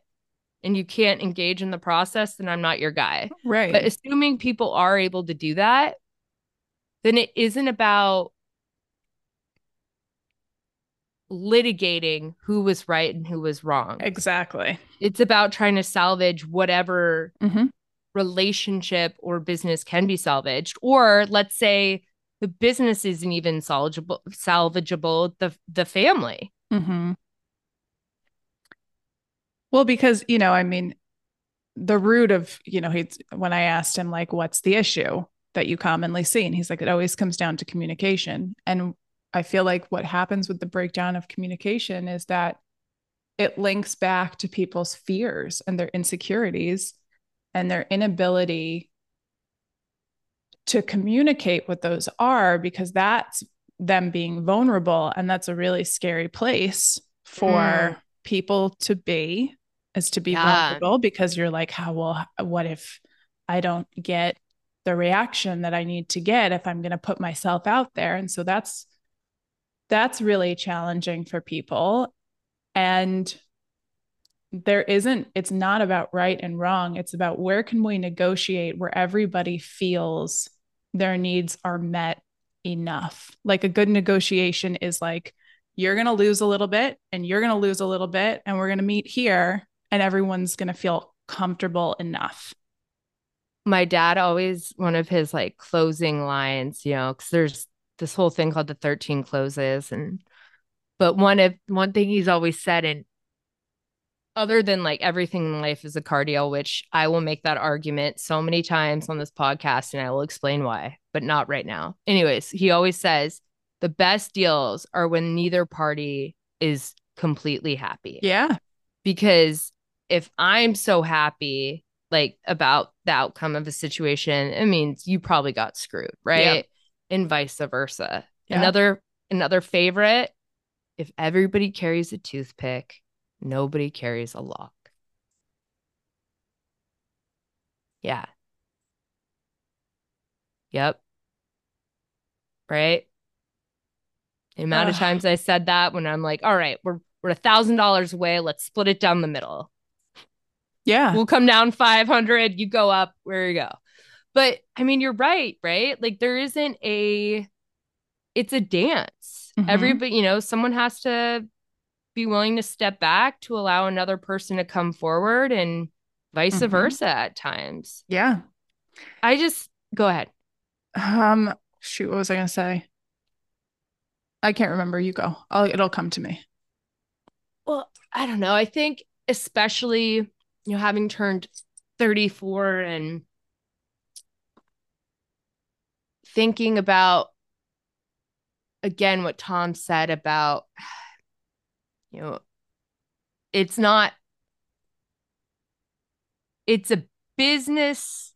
Speaker 1: and you can't engage in the process, then I'm not your guy.
Speaker 2: Right.
Speaker 1: But assuming people are able to do that, then it isn't about litigating who was right and who was wrong.
Speaker 2: Exactly.
Speaker 1: It's about trying to salvage whatever
Speaker 2: mm-hmm.
Speaker 1: relationship or business can be salvaged. Or let's say the business isn't even salvageable, salvageable the the family.
Speaker 2: Mm-hmm. Well, because, you know, I mean, the root of, you know, he's when I asked him, like, what's the issue that you commonly see? And he's like, it always comes down to communication. And I feel like what happens with the breakdown of communication is that it links back to people's fears and their insecurities and their inability to communicate what those are because that's them being vulnerable and that's a really scary place for mm. people to be is to be yeah. vulnerable because you're like, how well, what if I don't get the reaction that I need to get if I'm going to put myself out there? And so that's that's really challenging for people. And there isn't, it's not about right and wrong. It's about where can we negotiate where everybody feels their needs are met enough. Like a good negotiation is like, you're going to lose a little bit and you're going to lose a little bit, and we're going to meet here and everyone's going to feel comfortable enough.
Speaker 1: My dad always, one of his like closing lines, you know, because there's this whole thing called the 13 closes. And, but one of, one thing he's always said, and other than like everything in life is a car deal, which I will make that argument so many times on this podcast and I will explain why, but not right now. Anyways, he always says the best deals are when neither party is completely happy.
Speaker 2: Yeah.
Speaker 1: Because if I'm so happy like about the outcome of a situation, it means you probably got screwed, right? Yeah. And vice versa. Yeah. Another another favorite, if everybody carries a toothpick, nobody carries a lock. Yeah. Yep. Right? The amount Ugh. of times I said that when I'm like, all right, we're we're a thousand dollars away. Let's split it down the middle.
Speaker 2: Yeah.
Speaker 1: We'll come down 500, you go up, where you go. But I mean, you're right, right? Like there isn't a, it's a dance. Mm-hmm. Everybody, you know, someone has to be willing to step back to allow another person to come forward and vice mm-hmm. versa at times.
Speaker 2: Yeah.
Speaker 1: I just go ahead.
Speaker 2: Um, shoot, what was I going to say? I can't remember. You go. I'll, it'll come to me.
Speaker 1: Well, I don't know. I think especially you know, having turned 34 and thinking about again what Tom said about you know it's not it's a business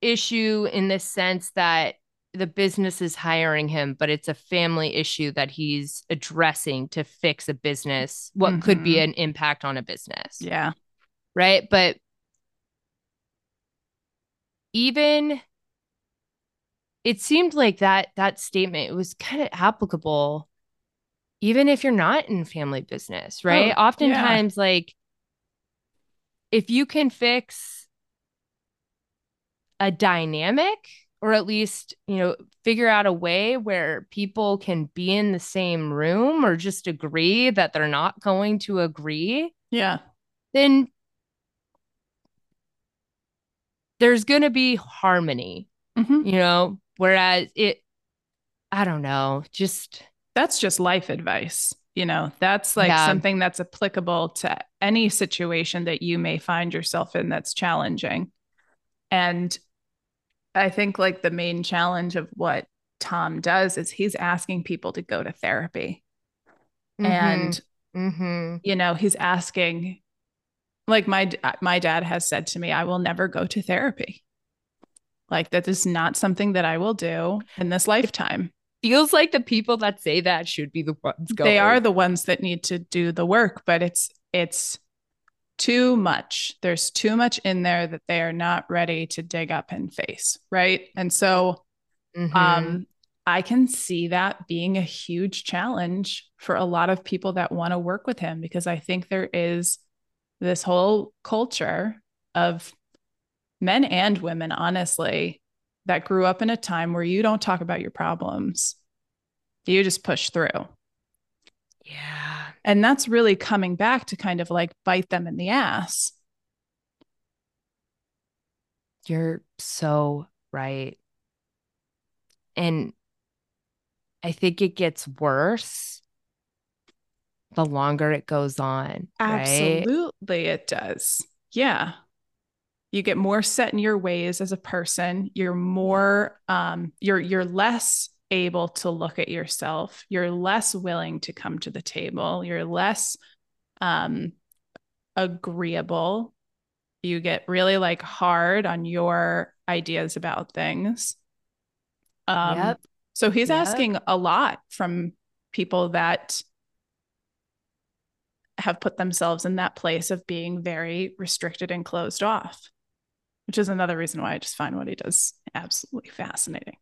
Speaker 1: issue in the sense that the business is hiring him, but it's a family issue that he's addressing to fix a business, what mm-hmm. could be mm-hmm. an impact on a business.
Speaker 2: Yeah.
Speaker 1: Right. But even it seemed like that that statement was kind of applicable even if you're not in family business, oh, right? Oh, Oftentimes, yeah. like if you can fix a dynamic or at least, you know, figure out a way where people can be in the same room or just agree that they're not going to agree.
Speaker 2: Yeah.
Speaker 1: Then there's going to be harmony, mm-hmm. you know, whereas it, I don't know, just.
Speaker 2: That's just life advice. You know, that's like yeah. something that's applicable to any situation that you may find yourself in that's challenging. And I think like the main challenge of what Tom does is he's asking people to go to therapy. Mm-hmm. And mm-hmm. you know, he's asking like my my dad has said to me, I will never go to therapy. Like that is not something that I will do in this lifetime.
Speaker 1: Feels like the people that say that should be the ones
Speaker 2: going. They are the ones that need to do the work, but it's it's too much. There's too much in there that they are not ready to dig up and face. Right. And so mm-hmm. um, I can see that being a huge challenge for a lot of people that want to work with him because I think there is this whole culture of men and women, honestly, that grew up in a time where you don't talk about your problems, you just push through.
Speaker 1: Yeah.
Speaker 2: And that's really coming back to kind of like bite them in the ass.
Speaker 1: You're so right. And I think it gets worse the longer it goes on.
Speaker 2: Absolutely, right? it does. Yeah. You get more set in your ways as a person. You're more um you're you're less able to look at yourself. You're less willing to come to the table. You're less um, agreeable. You get really like hard on your ideas about things. Um, yep. So he's yep. asking a lot from people that have put themselves in that place of being very restricted and closed off, which is another reason why I just find what he does absolutely fascinating.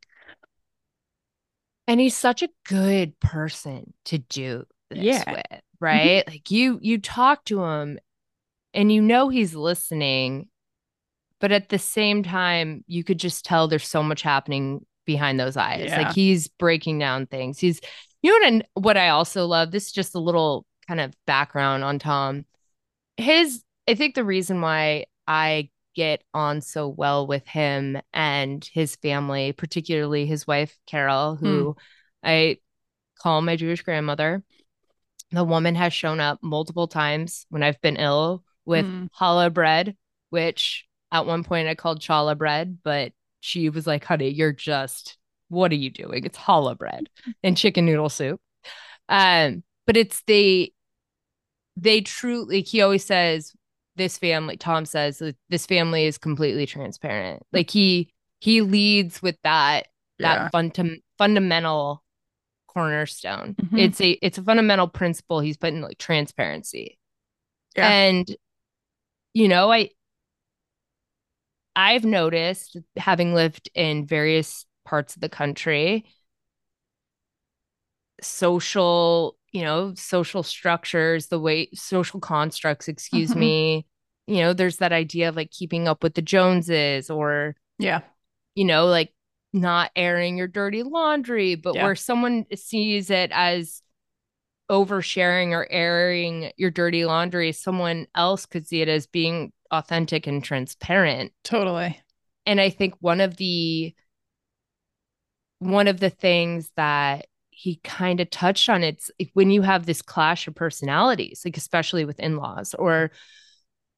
Speaker 1: And he's such a good person to do this yeah. with, mm-hmm. right? Mm-hmm. Like you you talk to him and you know he's listening, but at the same time, you could just tell there's so much happening behind those eyes. Yeah. Like he's breaking down things. He's you know what, what I also love? This is just a little kind of background on Tom. His I think the reason why I get on so well with him and his family, particularly his wife, Carol, who mm. I call my Jewish grandmother. The woman has shown up multiple times when I've been ill with mm. challah bread, which at one point I called challah bread, but she was like, honey, you're just, what are you doing? It's challah bread and chicken noodle soup. Um, but it's the, they truly, he always says, this family tom says this family is completely transparent. Like he he leads with that that fun- fundamental cornerstone. Mm-hmm. it's a it's a fundamental principle he's putting like transparency. Yeah. and you know i i've noticed having lived in various parts of the country social you know social structures the way social constructs excuse mm-hmm. me you know there's that idea of like keeping up with the joneses or
Speaker 2: yeah
Speaker 1: you know like not airing your dirty laundry but yeah. where someone sees it as oversharing or airing your dirty laundry someone else could see it as being authentic and transparent
Speaker 2: totally
Speaker 1: and i think one of the one of the things that he kind of touched on it's when you have this clash of personalities like especially with in-laws or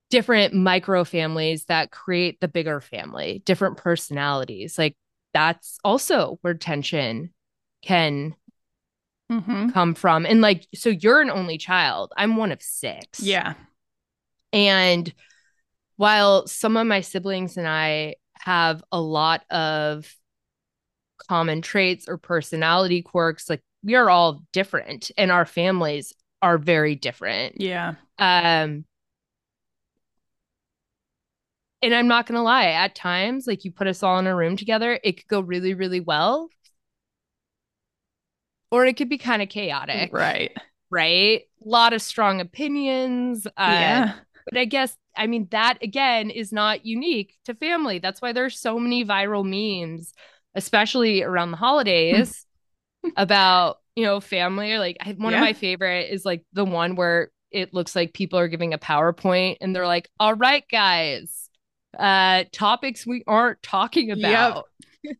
Speaker 1: different micro families that create the bigger family different personalities like that's also where tension can mm-hmm. come from. And like so you're an only child i'm one of six.
Speaker 2: Yeah.
Speaker 1: And while some of my siblings and i have a lot of common traits or personality quirks. Like we are all different and our families are very different.
Speaker 2: Yeah.
Speaker 1: Um and I'm not gonna lie, at times, like you put us all in a room together, it could go really, really well. Or it could be kind of chaotic.
Speaker 2: Right.
Speaker 1: Right. A lot of strong opinions. Uh,
Speaker 2: yeah.
Speaker 1: But I guess, I mean, that again is not unique to family. That's why there's so many viral memes, especially around the holidays, about, you know, family. or Like one yeah. of my favorite is like the one where it looks like people are giving a PowerPoint and they're like, all right, guys, uh topics we aren't talking about. Yep.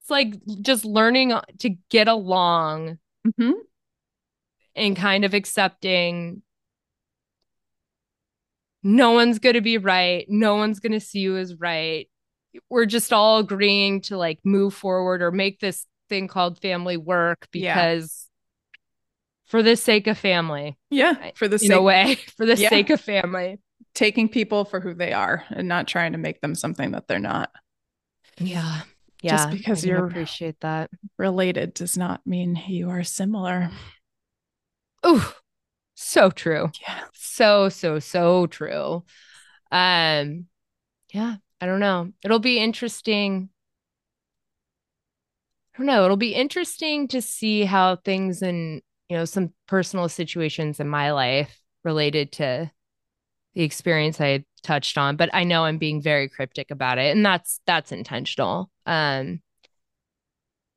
Speaker 1: it's like just learning to get along
Speaker 2: mm-hmm.
Speaker 1: and kind of accepting no one's going to be right. No one's going to see you as right. We're just all agreeing to like move forward or make this thing called family work because yeah. for the sake of family.
Speaker 2: Yeah. For the
Speaker 1: sake, a way, for the yeah. sake of family
Speaker 2: taking people for who they are and not trying to make them something that they're not.
Speaker 1: Yeah. Yeah.
Speaker 2: Just because you
Speaker 1: appreciate that.
Speaker 2: Related does not mean you are similar.
Speaker 1: Oh, so true.
Speaker 2: Yeah.
Speaker 1: So, so, so true. Um, yeah, I don't know. It'll be interesting. I don't know. It'll be interesting to see how things in, you know, some personal situations in my life related to the experience I touched on, but I know I'm being very cryptic about it, and that's that's intentional. Um,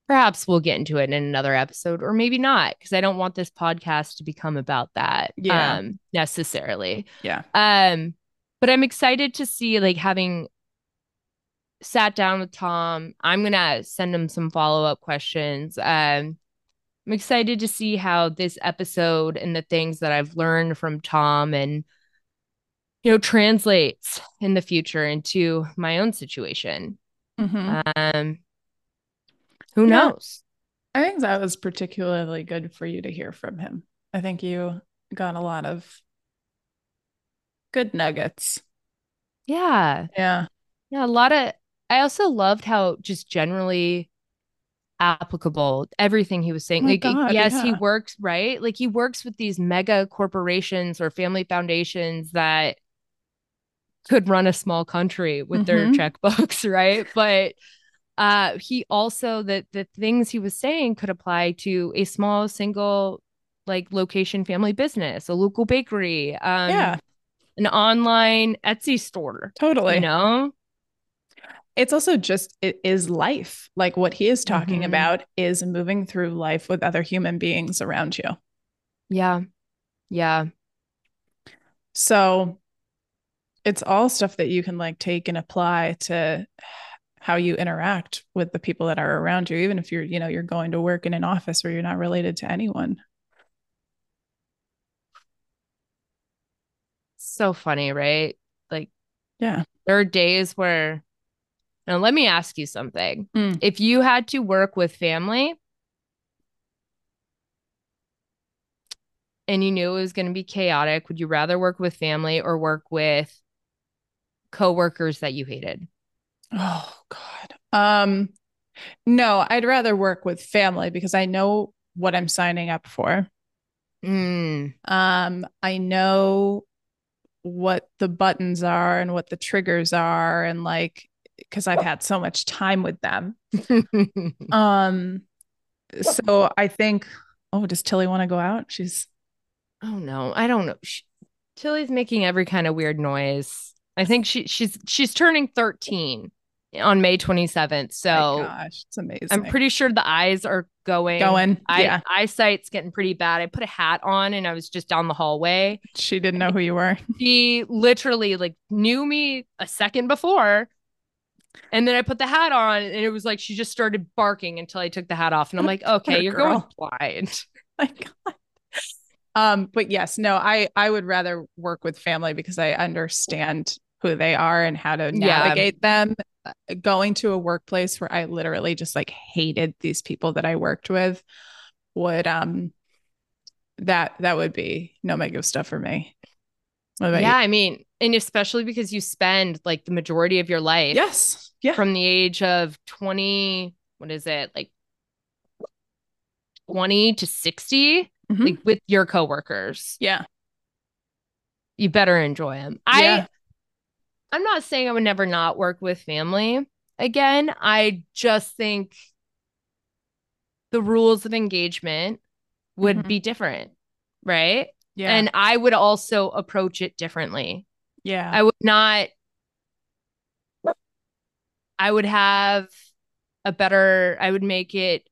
Speaker 1: perhaps we'll get into it in another episode, or maybe not, because I don't want this podcast to become about that.
Speaker 2: Yeah.
Speaker 1: Um, necessarily.
Speaker 2: Yeah.
Speaker 1: Um, but I'm excited to see like having sat down with Tom. I'm gonna send him some follow up questions. Um, I'm excited to see how this episode and the things that I've learned from Tom and you know translates in the future into my own situation
Speaker 2: mm-hmm.
Speaker 1: um who yeah. knows
Speaker 2: i think that was particularly good for you to hear from him i think you got a lot of good nuggets
Speaker 1: yeah
Speaker 2: yeah
Speaker 1: yeah a lot of i also loved how just generally applicable everything he was saying oh like God, yes yeah. he works right like he works with these mega corporations or family foundations that could run a small country with mm-hmm. their checkbooks, right? But uh he also that the things he was saying could apply to a small single like location family business, a local bakery, um
Speaker 2: yeah.
Speaker 1: an online Etsy store.
Speaker 2: Totally.
Speaker 1: You know?
Speaker 2: It's also just it is life. Like what he is talking mm-hmm. about is moving through life with other human beings around you.
Speaker 1: Yeah. Yeah.
Speaker 2: So it's all stuff that you can like take and apply to how you interact with the people that are around you even if you're you know you're going to work in an office where you're not related to anyone
Speaker 1: so funny right like
Speaker 2: yeah
Speaker 1: there are days where now let me ask you something
Speaker 2: mm.
Speaker 1: if you had to work with family and you knew it was going to be chaotic would you rather work with family or work with coworkers that you hated?
Speaker 2: Oh God. Um no, I'd rather work with family because I know what I'm signing up for.
Speaker 1: Mm.
Speaker 2: Um I know what the buttons are and what the triggers are and like because I've had so much time with them. um so I think oh does Tilly want to go out? She's
Speaker 1: Oh no, I don't know. She, Tilly's making every kind of weird noise. I think she she's she's turning 13 on May 27th. So
Speaker 2: gosh, it's amazing.
Speaker 1: I'm pretty sure the eyes are going.
Speaker 2: Going.
Speaker 1: I,
Speaker 2: yeah.
Speaker 1: Eyesight's getting pretty bad. I put a hat on and I was just down the hallway.
Speaker 2: She didn't know who you were.
Speaker 1: She literally like knew me a second before. And then I put the hat on and it was like she just started barking until I took the hat off. And I'm like, okay, you're girl. going blind.
Speaker 2: My God um but yes no i i would rather work with family because i understand who they are and how to navigate yeah. them uh, going to a workplace where i literally just like hated these people that i worked with would um that that would be no mega stuff for me
Speaker 1: yeah, you? I mean, and especially because you spend like the majority of your life.
Speaker 2: Yes. Yeah.
Speaker 1: From the age of 20, what is it? Like 20 to 60, mm-hmm. like with your coworkers.
Speaker 2: Yeah.
Speaker 1: You better enjoy them. Yeah. I I'm not saying I would never not work with family again. I just think the rules of engagement would mm-hmm. be different, right? Yeah. And I would also approach it differently.
Speaker 2: Yeah.
Speaker 1: I would not I would have a better I would make it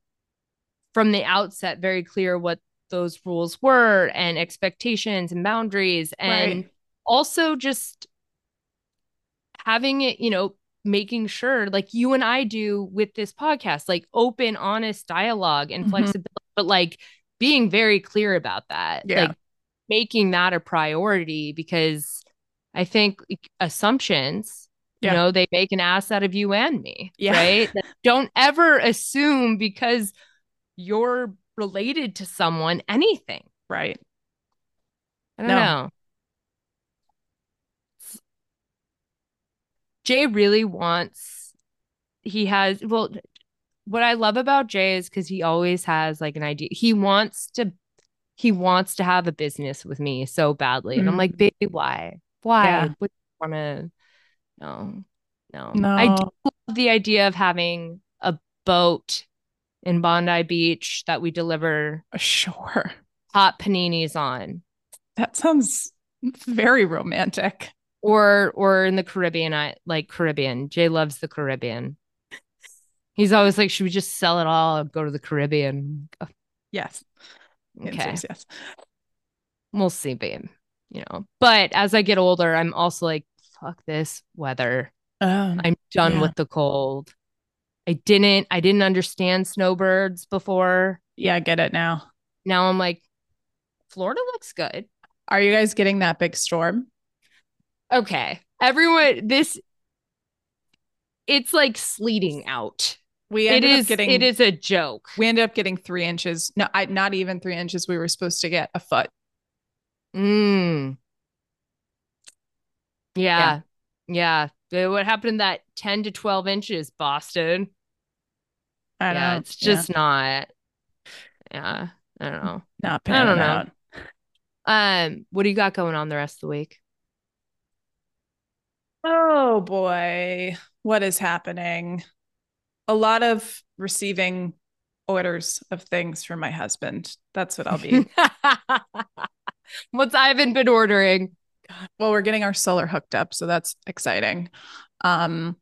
Speaker 1: from the outset very clear what those rules were and expectations and boundaries and right. also just having it, you know, making sure like you and I do with this podcast, like open, honest dialogue and mm-hmm. flexibility, but like being very clear about that. Yeah. Like making that a priority because I think assumptions, yeah. you know, they make an ass out of you and me. Yeah. Right. Don't ever assume because you're related to someone anything.
Speaker 2: Right.
Speaker 1: I don't no. know. Jay really wants he has well what I love about Jay is because he always has like an idea. He wants to he wants to have a business with me so badly. And mm-hmm. I'm like, mm-hmm. baby, why? Why? Yeah. Would you wanna no. No. No. I do love the idea of having a boat in Bondi Beach that we deliver
Speaker 2: sure
Speaker 1: hot paninis on.
Speaker 2: That sounds very romantic
Speaker 1: or or in the Caribbean. I like Caribbean. Jay loves the Caribbean. He's always like, should we just sell it all and go to the Caribbean?
Speaker 2: Yes.
Speaker 1: Okay. Yes, yes. We'll see, babe. You know, but as I get older, I'm also like, fuck this weather. Um, I'm done yeah. with the cold. I didn't I didn't understand snowbirds before.
Speaker 2: Yeah, I get it now.
Speaker 1: Now I'm like, Florida looks good.
Speaker 2: Are you guys getting that big storm?
Speaker 1: okay, everyone, this it's like sleeting out. We it is getting it is a joke.
Speaker 2: We ended up getting three inches. No, I, not even three inches. We were supposed to get a foot.
Speaker 1: Mm. Yeah. Yeah. yeah. What happened that 10 to 12 inches, Boston? I don't. yeah, know. It's just yeah. not. Yeah. I don't know.
Speaker 2: Not I don't know. Out.
Speaker 1: Um, what do you got going on the rest of the week?
Speaker 2: Oh boy, what is happening? A lot of receiving orders of things from my husband. That's what I'll be.
Speaker 1: What's Ivan been ordering?
Speaker 2: Well, we're getting our solar hooked up, so that's exciting. Um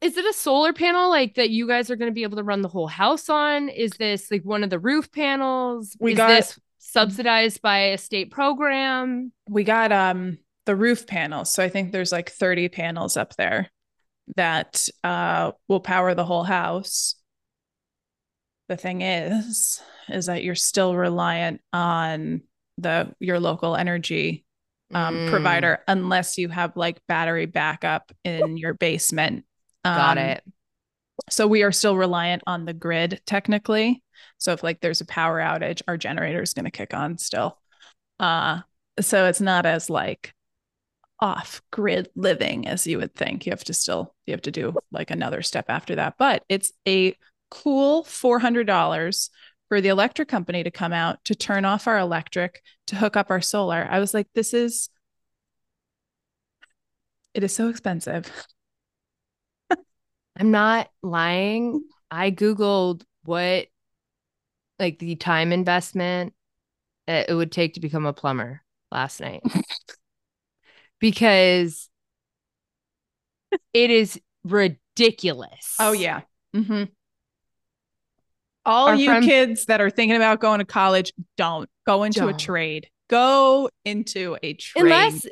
Speaker 1: is it a solar panel like that you guys are going to be able to run the whole house on? Is this like one of the roof panels? We is got this subsidized by a state program?
Speaker 2: We got um the roof panels. So I think there's like 30 panels up there that uh, will power the whole house. The thing is, is that you're still reliant on the your local energy um, mm. provider unless you have like battery backup in your basement.
Speaker 1: Um, Got it.
Speaker 2: So we are still reliant on the grid technically. So if like there's a power outage, our generator is going to kick on still. Uh, so it's not as like off grid living as you would think. You have to still you have to do like another step after that. But it's a cool $400 for the electric company to come out to turn off our electric to hook up our solar. I was like this is it is so expensive.
Speaker 1: I'm not lying. I googled what like the time investment it would take to become a plumber last night. because it is ridiculous.
Speaker 2: Oh yeah. Mm-hmm. All Our you friend- kids that are thinking about going to college, don't go into don't. a trade. Go into a trade.
Speaker 1: Unless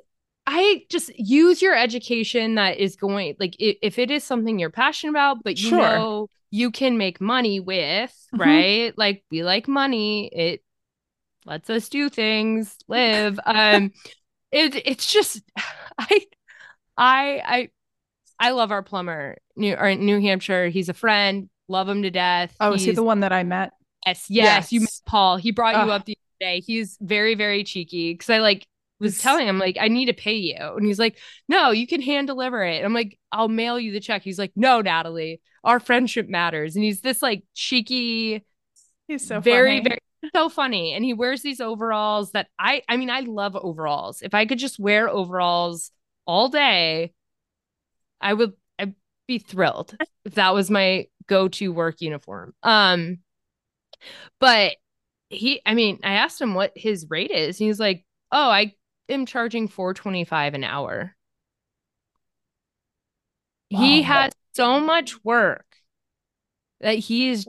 Speaker 1: I just use your education that is going like if it is something you're passionate about, but you sure. know you can make money with, mm-hmm. right? Like we like money. It lets us do things, live. Um it it's just I I I I love our plumber, New or New Hampshire. He's a friend, love him to death.
Speaker 2: Oh, He's, is he the one that I met?
Speaker 1: Yes, yes, yes. you met Paul. He brought you up the other day. He's very, very cheeky because I like was telling him like I need to pay you, and he's like, "No, you can hand deliver it." And I'm like, "I'll mail you the check." He's like, "No, Natalie, our friendship matters." And he's this like cheeky,
Speaker 2: He's so
Speaker 1: very
Speaker 2: funny.
Speaker 1: very so funny, and he wears these overalls that I I mean I love overalls. If I could just wear overalls all day, I would I'd be thrilled if that was my go-to work uniform. Um, but he, I mean, I asked him what his rate is. He's like, "Oh, I am charging four twenty-five an hour." He has so much work that he's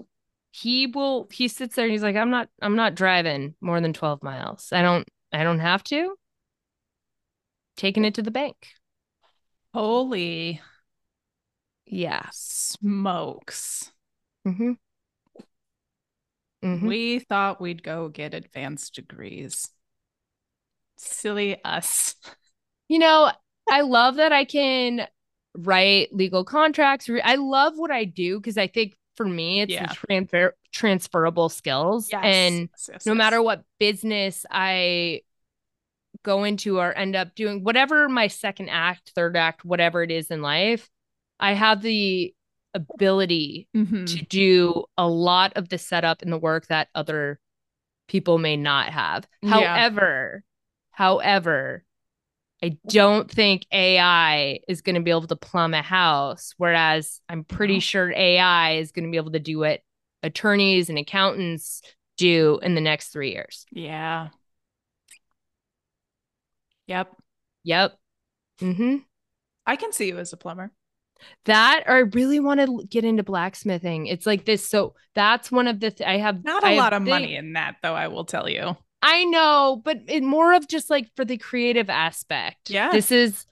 Speaker 1: he will he sits there and he's like, "I'm not I'm not driving more than twelve miles. I don't I don't have to." Taking it to the bank.
Speaker 2: Holy
Speaker 1: Yeah.
Speaker 2: smokes.
Speaker 1: Mm-hmm. Mhm.
Speaker 2: We thought we'd go get advanced degrees. Silly us.
Speaker 1: You know, I love that I can write legal contracts. I love what I do because I think for me, it's
Speaker 2: Yeah.
Speaker 1: the transfer transferable skills. And
Speaker 2: Yes, yes,
Speaker 1: no
Speaker 2: yes.
Speaker 1: matter what business I go into or end up doing, whatever my second act, third act, whatever it is in life, I have the ability
Speaker 2: Mhm.
Speaker 1: to do a lot of the setup and the work that other people may not have.
Speaker 2: Yeah.
Speaker 1: However, however, I don't think AI is going to be able to plumb a house, whereas I'm pretty sure AI is going to be able to do what attorneys and accountants do in the next three years.
Speaker 2: Yeah. Yep.
Speaker 1: Yep. Mm-hmm.
Speaker 2: I can see you as a plumber.
Speaker 1: That or I really want to get into blacksmithing. It's like this. So that's one of the th- I have
Speaker 2: Not a
Speaker 1: I
Speaker 2: lot of
Speaker 1: thi-
Speaker 2: money in that, though, I will tell you.
Speaker 1: I know, but it more of just like for the creative aspect.
Speaker 2: Yeah.
Speaker 1: This is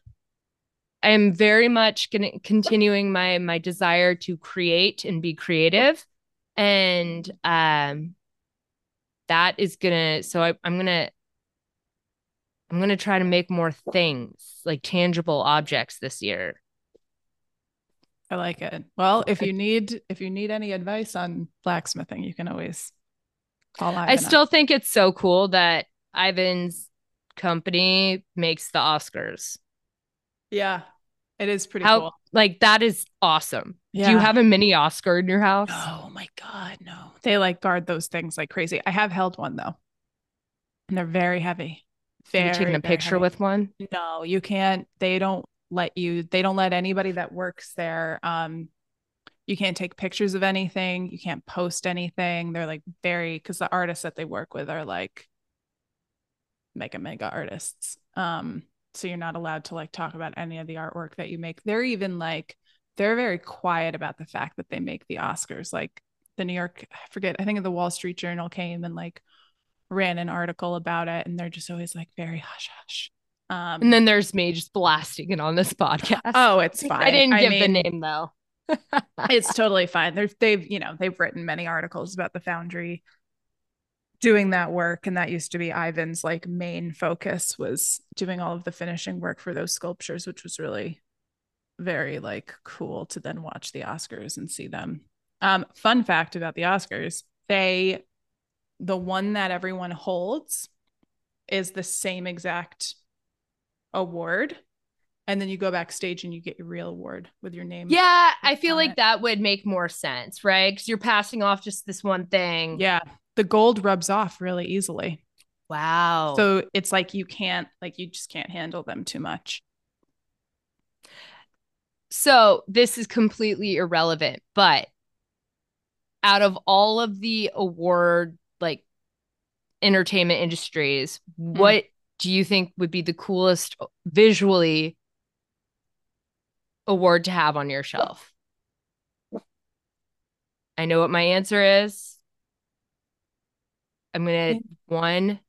Speaker 1: I am very much gonna continuing my my desire to create and be creative. And um that is gonna so I, I'm gonna I'm gonna try to make more things like tangible objects this year.
Speaker 2: I like it. Well, if you need if you need any advice on blacksmithing, you can always call Ivan
Speaker 1: I
Speaker 2: up.
Speaker 1: still think it's so cool that Ivan's company makes the Oscars.
Speaker 2: Yeah. It is pretty
Speaker 1: How
Speaker 2: cool.
Speaker 1: like that is awesome. Do you have a mini Oscar in your house?
Speaker 2: Oh my God, no. They like guard those things like crazy. I have held one though. And they're very heavy.
Speaker 1: Have
Speaker 2: Very
Speaker 1: you taken a picture
Speaker 2: heavy.
Speaker 1: with one?
Speaker 2: No, you can't. They don't let you, they don't let anybody that works there. Um, you can't take pictures of anything. You can't post anything. They're like very, because the artists that they work with are like mega, mega artists. Um, so you're not allowed to like talk about any of the artwork that you make. They're even like, they're very quiet about the fact that they make the Oscars. Like the New York, I forget, I think the Wall Street Journal came and like ran an article about it. And they're just always like very hush hush. Um,
Speaker 1: And then there's me just blasting it on this podcast.
Speaker 2: Oh, it's fine.
Speaker 1: I didn't give the
Speaker 2: mean,
Speaker 1: name though.
Speaker 2: It's totally fine. They're, they've, you know, they've written many articles about the foundry doing that work. And that used to be Ivan's like main focus was doing all of the finishing work for those sculptures, which was really very like cool to then watch the Oscars and see them. Um, fun fact about the Oscars, they, the one that everyone holds is the same exact award. And then you go backstage and you get your real award with your name.
Speaker 1: Yeah, I feel like
Speaker 2: it.
Speaker 1: that would make more sense, right? Because you're passing off just this one thing.
Speaker 2: Yeah. The gold rubs off really easily.
Speaker 1: Wow.
Speaker 2: So it's like you can't, like, you just can't handle them too much.
Speaker 1: So this is completely irrelevant, but out of all of the award like entertainment industries, mm. what do you think would be the coolest visually award to have on your shelf? I know what my answer is. I'm gonna one,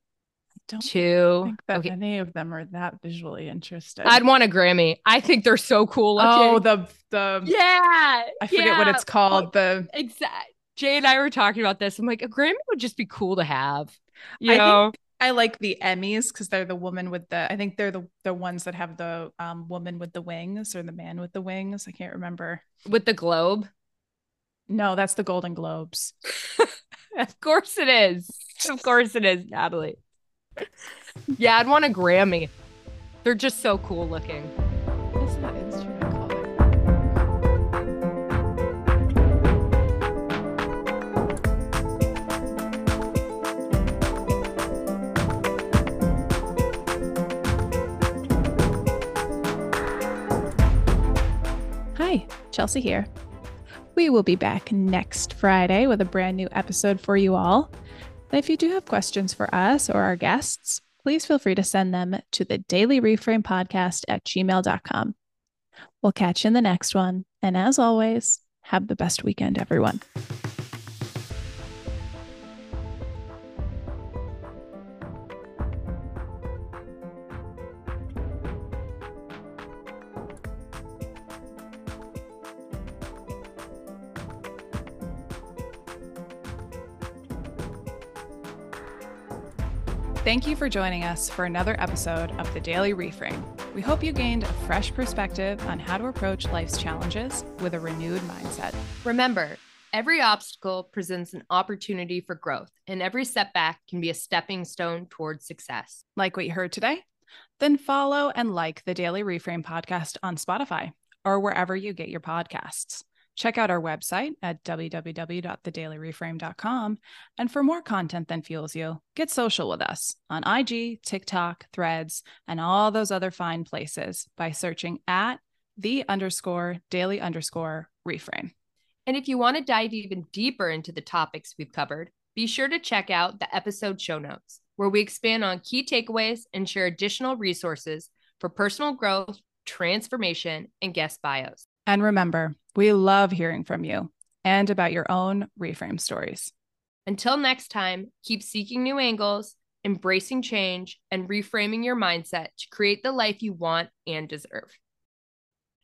Speaker 2: don't
Speaker 1: two.
Speaker 2: think that
Speaker 1: Okay.
Speaker 2: any of them are that visually interesting.
Speaker 1: I'd want a Grammy. I think they're so cool looking.
Speaker 2: oh, the, the,
Speaker 1: yeah.
Speaker 2: I forget what it's called. The,
Speaker 1: Exact. Jay and I were talking about this. I'm like, a Grammy would just be cool to have. You
Speaker 2: I
Speaker 1: know,
Speaker 2: I like the Emmys because they're the woman with the, I think they're the, the ones that have the um, woman with the wings or the man with the wings. I can't remember.
Speaker 1: with the globe.
Speaker 2: No, that's the Golden Globes.
Speaker 1: of course it is. Of course it is, Natalie. yeah, I'd want a Grammy. They're just so cool looking.
Speaker 2: What's that instrument called? Chelsea here. We will be back next Friday with a brand new episode for you all. And if you do have questions for us or our guests, please feel free to send them to the Daily Reframe Podcast at gmail.com. We'll catch you in the next one. And as always, have the best weekend, everyone. Thank you for joining us for another episode of the Daily Reframe. We hope you gained a fresh perspective on how to approach life's challenges with a renewed mindset.
Speaker 1: Remember, every obstacle presents an opportunity for growth, and every setback can be a stepping stone towards success.
Speaker 2: Like what you heard today? Then follow and like the Daily Reframe podcast on Spotify or wherever you get your podcasts. Check out our website at www.thedailyreframe.com. And for more content than fuels you, get social with us on IG, TikTok, Threads, and all those other fine places by searching at the underscore daily underscore reframe.
Speaker 1: And if you want to dive even deeper into the topics we've covered, be sure to check out the episode show notes, where we expand on key takeaways and share additional resources for personal growth, transformation, and guest bios.
Speaker 2: And remember, we love hearing from you and about your own reframe stories.
Speaker 1: Until next time, keep seeking new angles, embracing change, and reframing your mindset to create the life you want and deserve.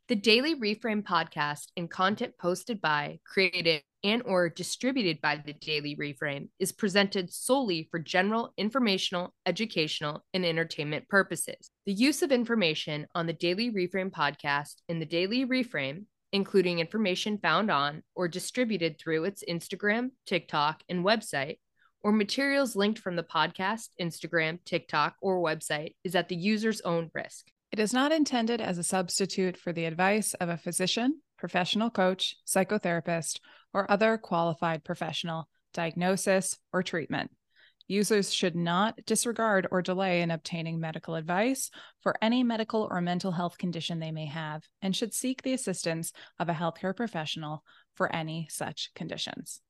Speaker 1: The Daily Reframe podcast and content posted by, created, and or distributed by the Daily Reframe is presented solely for general informational, educational, and entertainment purposes. The use of information on the Daily Reframe podcast and the Daily Reframe, including information found on or distributed through its Instagram, TikTok, and website, or materials linked from the podcast, Instagram, TikTok, or website, is at the user's own risk.
Speaker 2: It is not intended as a substitute for the advice of a physician, professional coach, psychotherapist, or other qualified professional, diagnosis, or treatment. Users should not disregard or delay in obtaining medical advice for any medical or mental health condition they may have and should seek the assistance of a healthcare professional for any such conditions.